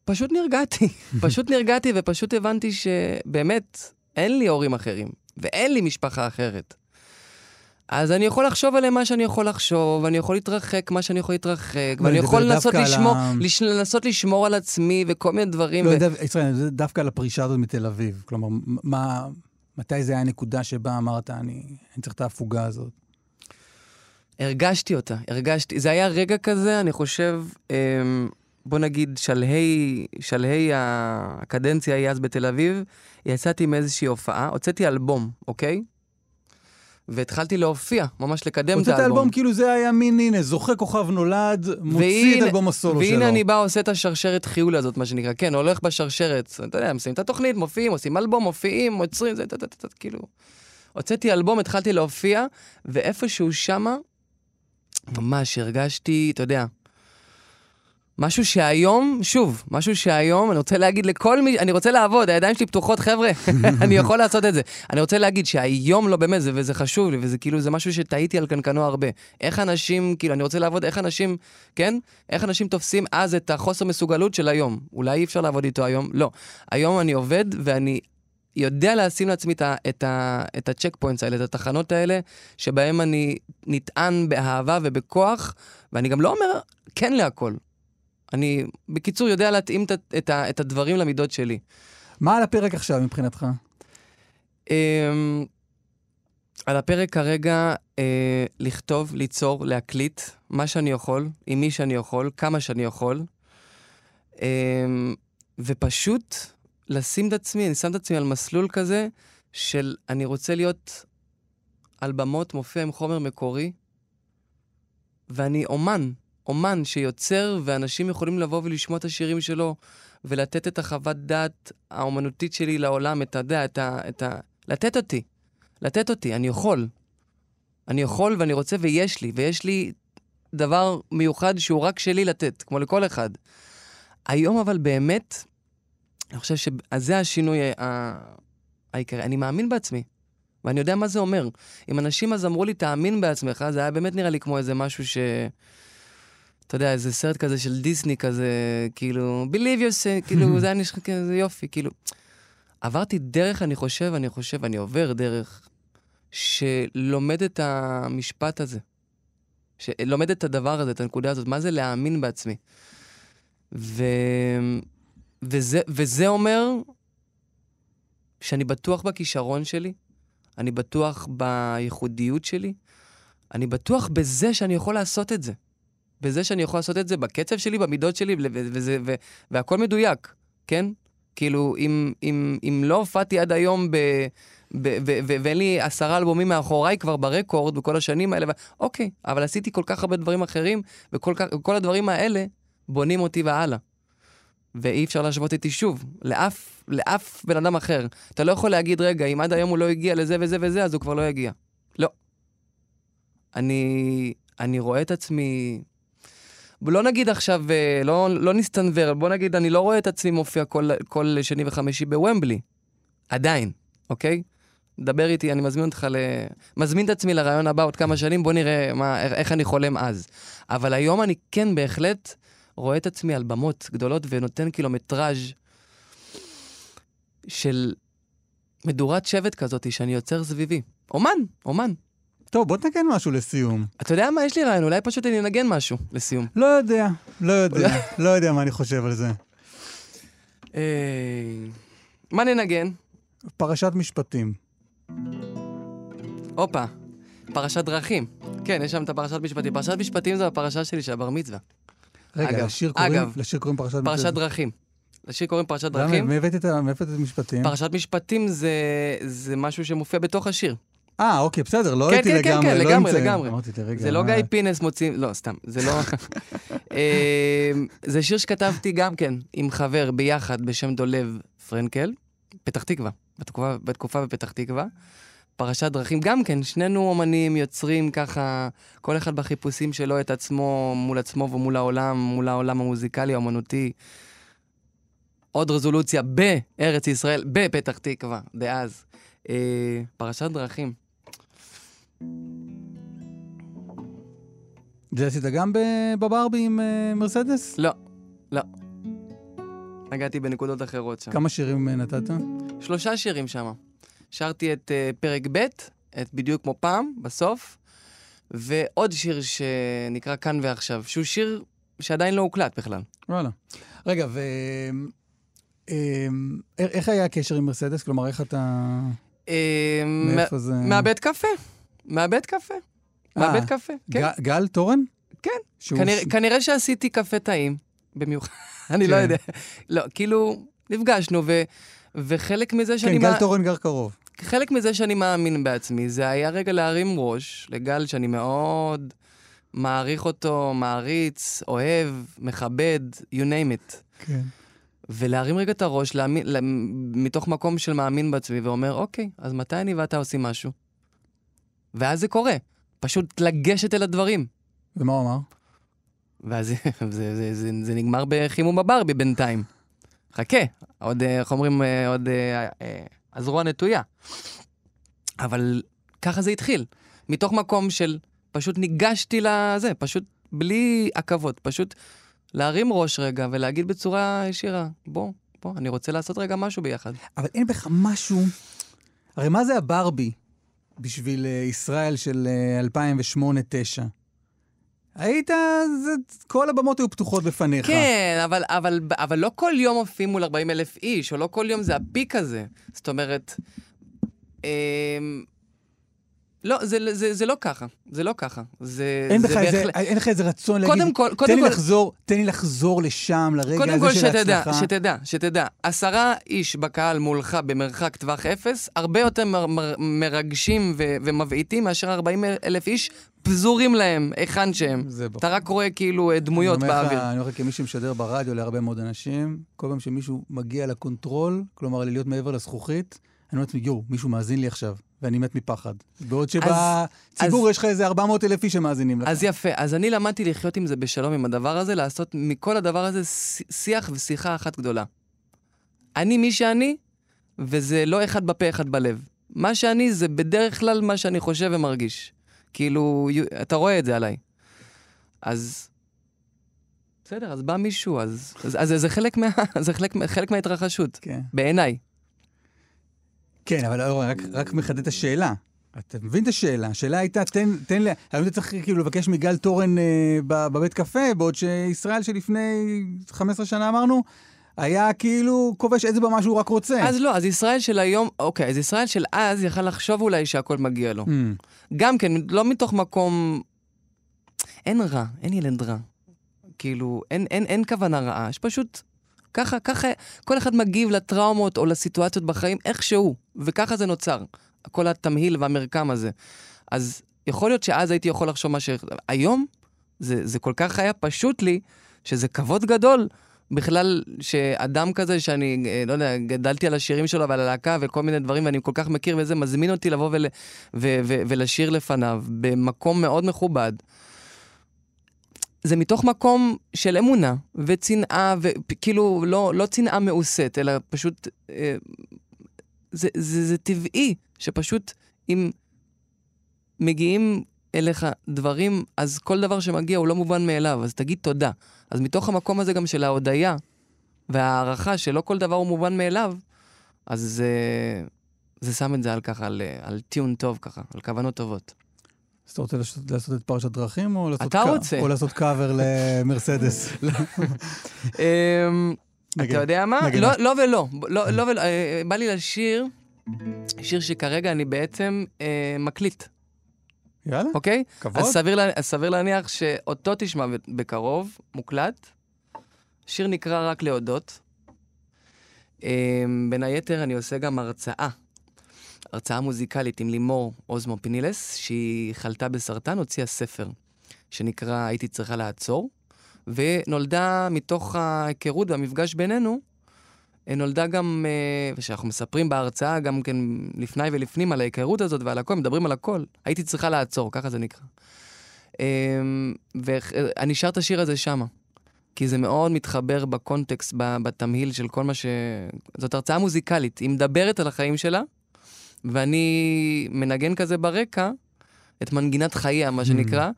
פשוט נרגעתי. [LAUGHS] פשוט נרגעתי ופשוט הבנתי שבאמת אין לי הורים אחרים, ואין לי משפחה אחרת. אז אני יכול לחשוב עליהם מה שאני יכול לחשוב, ואני יכול להתרחק מה שאני יכול להתרחק, ואני לדבר יכול לנסות על לשמור, ה- לש, לנסות לשמור על עצמי וכל מיני דברים. לא, ו... דו, ישראל, זה דווקא על הפרישה הזאת מתל אביב. כלומר, מה, מתי זה היה הנקודה שבה אמרת, אני, אני צריך את ההפוגה הזאת? הרגשתי אותה, הרגשתי. זה היה רגע כזה, אני חושב, אמ, בוא נגיד, שלהי, שלהי הקדנציה ההיא אז בתל אביב, יצאתי מאיזושהי הופעה, הוצאתי אלבום, אוקיי? והתחלתי להופיע, ממש לקדם את הוצאת האלבום. אלבום, כאילו זה היה מין, הנה, זוכה כוכב נולד, מוציא את והנה- אלבום הסולו שלו. והנה אני בא, עושה את השרשרת חיול הזאת, מה שנקרא. כן, הולך בשרשרת, אתה יודע, מסיים את התוכנית, מופיעים, עושים אלבום, מופיעים, עוצרים, זה, טה, כאילו. הוצאתי אלבום, התחלתי להופיע, ואיפשהו שמה, ממש הרגשתי, אתה יודע, משהו שהיום, שוב, משהו שהיום, אני רוצה להגיד לכל מי, אני רוצה לעבוד, הידיים שלי פתוחות, חבר'ה, [LAUGHS] אני יכול לעשות את זה. אני רוצה להגיד שהיום לא באמת, זה, וזה חשוב לי, וזה כאילו, זה משהו שטעיתי על קנקנו הרבה. איך אנשים, כאילו, אני רוצה לעבוד, איך אנשים, כן? איך אנשים תופסים אז את החוסר מסוגלות של היום. אולי אי אפשר לעבוד איתו היום? לא. היום אני עובד, ואני יודע לשים לעצמי את את הצ'ק פוינטס האלה, את התחנות האלה, שבהם אני נטען באהבה ובכוח, ואני גם לא אומר כן להכל. אני, בקיצור, יודע להתאים את, ה- את, הדברים למידות שלי. מה על הפרק עכשיו מבחינתך? Um, על הפרק כרגע אה, לכתוב, ליצור, להקליט, מה שאני יכול, עם מי שאני יכול, כמה שאני יכול, אה, ופשוט לשים את עצמי, אני שם את עצמי על מסלול כזה של אני רוצה להיות על במות, מופיע עם חומר מקורי, ואני אומן, אומן שיוצר, ואנשים יכולים לבוא ולשמוע את השירים שלו, ולתת את החוות דעת האומנותית שלי לעולם, את ה... יודע, את ה... את ה... לתת אותי. לתת אותי, אני יכול. אני יכול ואני רוצה ויש לי, ויש לי דבר מיוחד שהוא רק שלי לתת, כמו לכל אחד. היום אבל באמת, אני חושב שזה השינוי העיקרי. אני מאמין בעצמי, ואני יודע מה זה אומר. אם אנשים אז אמרו לי, תאמין בעצמך, זה היה באמת נראה לי כמו איזה משהו ש... אתה יודע, איזה סרט כזה של דיסני כזה, כאילו, believe yourself, [LAUGHS] כאילו, זה היה נשמע כזה יופי, כאילו. עברתי דרך, אני חושב, אני חושב, אני עובר דרך, שלומד את המשפט הזה. שלומד את הדבר הזה, את הנקודה הזאת, מה זה להאמין בעצמי. ו... וזה, וזה אומר שאני בטוח בכישרון שלי, אני בטוח בייחודיות שלי, אני בטוח בזה שאני יכול לעשות את זה. בזה שאני יכול לעשות את זה בקצב שלי, במידות שלי, וזה, ו- והכל מדויק, כן? כאילו, אם, אם, אם לא הופעתי עד היום ב... ואין לי עשרה אלבומים מאחוריי כבר ברקורד בכל השנים האלה, אוקיי, אבל עשיתי כל כך הרבה דברים אחרים, וכל כך, כל הדברים האלה בונים אותי והלאה. ואי אפשר להשוות איתי שוב, לאף, לאף בן אדם אחר. אתה לא יכול להגיד, רגע, אם עד היום הוא לא הגיע לזה וזה וזה, אז הוא כבר לא יגיע. לא. אני, אני רואה את עצמי... לא נגיד עכשיו, אה, לא, לא נסתנוור, בוא נגיד, אני לא רואה את עצמי מופיע כל, כל שני וחמישי בוומבלי. עדיין, אוקיי? דבר איתי, אני מזמין אותך ל... מזמין את עצמי לרעיון הבא עוד כמה שנים, בוא נראה מה, איך, אני חולם אז. אבל היום אני כן בהחלט רואה את עצמי על במות גדולות ונותן קילומטראז' של מדורת שבט כזאת שאני יוצר סביבי. אומן, אומן. טוב, בוא תנגן משהו לסיום. אתה יודע מה? יש לי רעיון, אולי פשוט אני אנגן משהו לסיום. לא יודע, לא יודע, לא יודע מה אני חושב על זה. אה, מה ננגן? פרשת משפטים. הופה, פרשת דרכים. כן, יש שם את הפרשת משפטים. פרשת משפטים זו הפרשה שלי של הבר מצווה. רגע, אגב, לשיר קוראים, אגב, לשיר קוראים פרשת פרשת דרכים. לשיר קוראים פרשת? דרכים. מאיפה את ה- מאיפה הבאת את המשפטים? פרשת משפטים זה, זה משהו שמופיע בתוך השיר. אה, אוקיי, בסדר, לא כן, הייתי כן, כן, לגמרי, כן, לא לגמרי. לגמרי. זה לא גיא פינס מוצאים, לא, סתם, זה לא... [LAUGHS] אה, זה שיר שכתבתי גם כן עם חבר ביחד בשם דולב פרנקל, פתח תקווה, בתקופה בפתח תקווה. פרשת דרכים, גם כן, שנינו אומנים יוצרים ככה, כל אחד בחיפושים שלו את עצמו, מול עצמו ומול העולם, מול העולם המוזיקלי, האומנותי. עוד רזולוציה בארץ ישראל, בפתח תקווה, דאז. אה, פרשת דרכים. זה עשית גם בברבי עם אה, מרסדס? לא, לא. נגעתי בנקודות אחרות שם. כמה שירים אה, נתת? שלושה שירים שם. שרתי את uh, פרק ב', את בדיוק כמו פעם, בסוף, ועוד שיר שנקרא כאן ועכשיו, שהוא שיר שעדיין לא הוקלט בכלל. וואלה. רגע, ו... אה, איך היה הקשר עם מרסדס? כלומר, איך אתה... אה, מאיפה זה... מהבית קפה. מהבית קפה. אה, מהבית קפה, כן. גל תורן? כן. כנראה- שעשיתי קפה טעים, במיוחד. [LAUGHS] אני לא כן. יודע. לא, כאילו, נפגשנו. וחלק מזה שאני... כן, גל תורן גר קרוב. חלק מזה שאני מאמין בעצמי, זה היה רגע להרים ראש לגל שאני מאוד מעריך אותו, מעריץ, אוהב, מכבד, you name it. כן. ולהרים רגע את הראש, להאמין, לה- מתוך מקום של מאמין בעצמי, ואומר, אוקיי, אז מתי אני ואתה עושים משהו? ואז זה קורה. פשוט לגשת אל הדברים. ומה הוא אמר? ואז זה, זה, זה, זה, זה נגמר בחימום בברבי בינתיים. חכה, עוד, אה, איך אומרים, אה, עוד אה, אה, הזרוע נטויה. אבל ככה זה התחיל. מתוך מקום של פשוט ניגשתי לזה, פשוט בלי עכבות, פשוט להרים ראש רגע ולהגיד בצורה ישירה, בוא, בוא, אני רוצה לעשות רגע משהו ביחד. אבל אין בך משהו... הרי מה זה הברבי בשביל אה, ישראל של אה, 2008-2009? היית, זה, כל הבמות היו פתוחות בפניך. כן, אבל, אבל, אבל לא כל יום מופיעים מול 40 אלף איש, או לא כל יום זה הפיק הזה. זאת אומרת, אמ, לא, זה, זה, זה לא ככה, זה לא ככה. זה, אין זה לך איזה, בהחלט- אין לך איזה רצון להגיד, קודם כל, תן קודם לי כל, לחזור, תן לי לחזור לשם, לרגע קודם הזה כל של שתדע, ההצלחה. שתדע, שתדע, עשרה איש בקהל מולך במרחק טווח אפס, הרבה יותר מר, מר, מרגשים ו, ומבעיטים מאשר 40 אלף איש פזורים להם היכן שהם. זה. אתה רק רואה כאילו אה, דמויות אני באוויר. אני אומר לך, כמי שמשדר ברדיו להרבה מאוד אנשים, כל פעם שמישהו מגיע לקונטרול, כלומר להיות מעבר לזכוכית, אני אומר לעצמי, יואו, מישהו מאזין לי עכשיו, ואני מת מפחד. בעוד שבציבור יש לך איזה 400 אלף איש שמאזינים לך. אז יפה, אז אני למדתי לחיות עם זה בשלום, עם הדבר הזה, לעשות מכל הדבר הזה שיח ושיחה אחת גדולה. אני מי שאני, וזה לא אחד בפה, אחד בלב. מה שאני זה בדרך כלל מה שאני חושב ומרגיש. כאילו, אתה רואה את זה עליי. אז... בסדר, אז בא מישהו, אז, אז, אז זה חלק, מה, [LAUGHS] זה חלק, חלק מההתרחשות, כן. בעיניי. כן, אבל אורן, רק, רק מחדד את השאלה. אתה מבין את השאלה? השאלה הייתה, תן, תן לי, היום אתה צריך כאילו לבקש מגל תורן אה, ב- בבית קפה, בעוד שישראל שלפני 15 שנה אמרנו, היה כאילו כובש איזה במה שהוא רק רוצה. אז לא, אז ישראל של היום, אוקיי, אז ישראל של אז יכל לחשוב אולי שהכל מגיע לו. Mm. גם כן, לא מתוך מקום... אין רע, אין ילד רע. כאילו, אין, אין, אין כוונה רעה, יש פשוט... ככה, ככה, כל אחד מגיב לטראומות או לסיטואציות בחיים איכשהו, וככה זה נוצר. כל התמהיל והמרקם הזה. אז יכול להיות שאז הייתי יכול לחשוב מה ש... היום, זה, זה כל כך היה פשוט לי, שזה כבוד גדול בכלל שאדם כזה שאני, אה, לא יודע, גדלתי על השירים שלו ועל הלהקה וכל מיני דברים, ואני כל כך מכיר וזה, מזמין אותי לבוא ול, ו, ו, ולשיר לפניו במקום מאוד מכובד. זה מתוך מקום של אמונה וצנעה, וכאילו לא, לא צנעה מעושת, אלא פשוט... אה, זה, זה, זה טבעי שפשוט אם מגיעים אליך דברים, אז כל דבר שמגיע הוא לא מובן מאליו, אז תגיד תודה. אז מתוך המקום הזה גם של ההודיה וההערכה שלא כל דבר הוא מובן מאליו, אז זה, זה שם את זה על ככה, על, על טיון טוב ככה, על כוונות טובות. אז אתה רוצה לעשות, לעשות את פרשת דרכים, או לעשות, אתה רוצה. או לעשות קאבר למרסדס? [LAUGHS] אמ, אתה. יודע מה? לא, לא ולא. לא, לא ולא. אה, בא לי לשיר, שיר שכרגע אני בעצם אה, מקליט, יאללה, אוקיי? כבוד. אז סביר, לה- אז סביר להניח שאותו תשמע בקרוב, מוקלט. שיר נקרא רק להודות. אמ, בין היתר, אני עושה גם הרצאה. הרצאה מוזיקלית עם לימור אוזמו פינילס, שהיא חלתה בסרטן, הוציאה ספר שנקרא הייתי צריכה לעצור, ונולדה מתוך ההיכרות והמפגש בינינו, נולדה גם, אה, ושאנחנו מספרים בהרצאה גם כן לפני ולפנים על ההיכרות הזאת ועל הכל, מדברים על הכל. הייתי צריכה לעצור, ככה זה נקרא. אה, ואני שר את השיר הזה שמה. כי זה מאוד מתחבר בקונטקסט, בתמהיל של כל מה ש... זאת הרצאה מוזיקלית, היא מדברת על החיים שלה, ואני מנגן כזה ברקע את מנגינת חייה, מה שנקרא,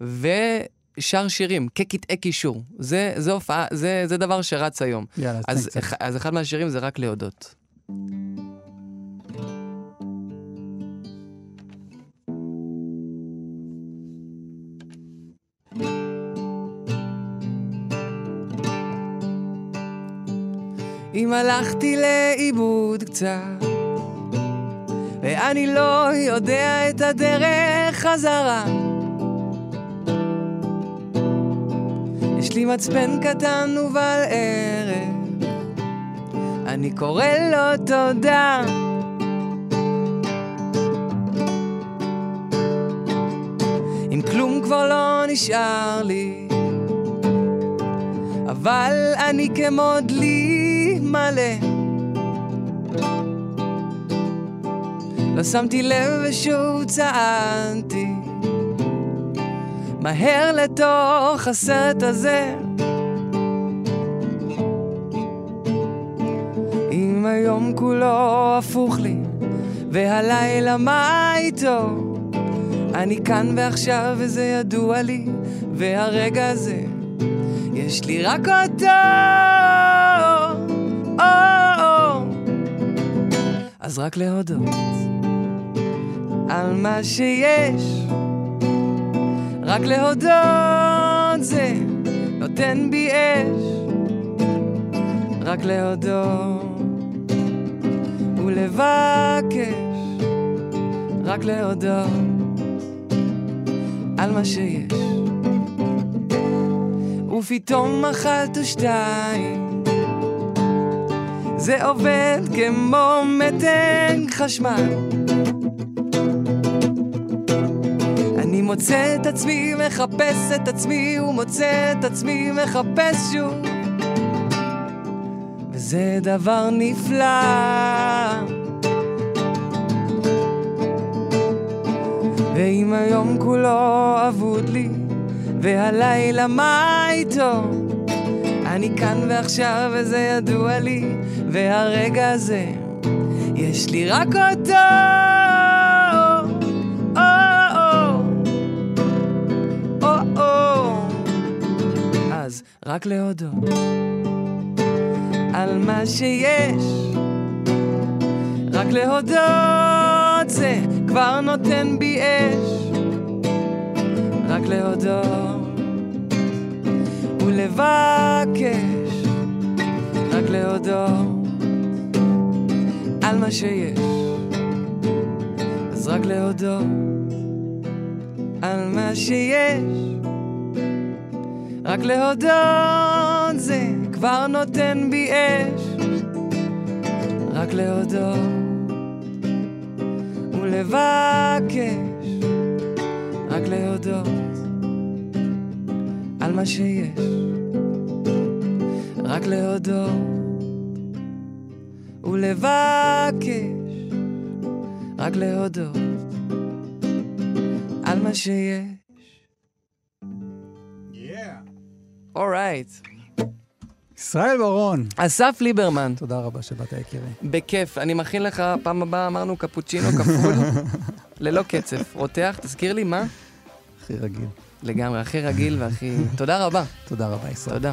ושר שירים, כקטעי קישור. זה, זה הופעה, זה, זה דבר שרץ היום. יאללה, אז. אח- אז אחד מהשירים זה רק להודות. אם הלכתי לאיבוד קצת, ואני לא יודע את הדרך חזרה, יש לי מצפן קטן ובעל ערך, אני קורא לו תודה. אם כלום כבר לא נשאר לי, אבל אני כמו דלי מלא. לא שמתי לב ושוב צעדתי מהר לתוך הסרט הזה. אם היום כולו הפוך לי, והלילה מה איתו? אני כאן ועכשיו וזה ידוע לי, והרגע הזה, יש לי רק אותו. או, או. אז רק להודות על מה שיש. רק להודות זה נותן בי אש. רק להודות ולבקש. רק להודות על מה שיש. ופתאום אחת או שתיים זה עובד כמו מתג חשמל מוצא את עצמי מחפש את עצמי ומוצא את עצמי מחפש שוב. וזה דבר נפלא. ואם היום כולו אבוד לי והלילה מה איתו? אני כאן ועכשיו וזה ידוע לי והרגע הזה יש לי רק אותו רק להודות על מה שיש. רק להודות זה כבר נותן בי אש. רק להודות ולבקש. רק להודות על מה שיש. אז רק להודות על מה שיש רק להודות זה כבר נותן בי אש רק להודות ולבקש רק להודות על מה שיש רק להודות ולבקש רק להודות על מה שיש. אורייט. ישראל ברון, אסף ליברמן, תודה רבה שבאת יקירי. בכיף. אני מכין לך, פעם הבאה אמרנו קפוצ'ינו כפול, [LAUGHS] ללא קצף. רותח, תזכיר לי מה? הכי רגיל. לגמרי, הכי רגיל והכי... תודה רבה. תודה רבה ישראל. תודה.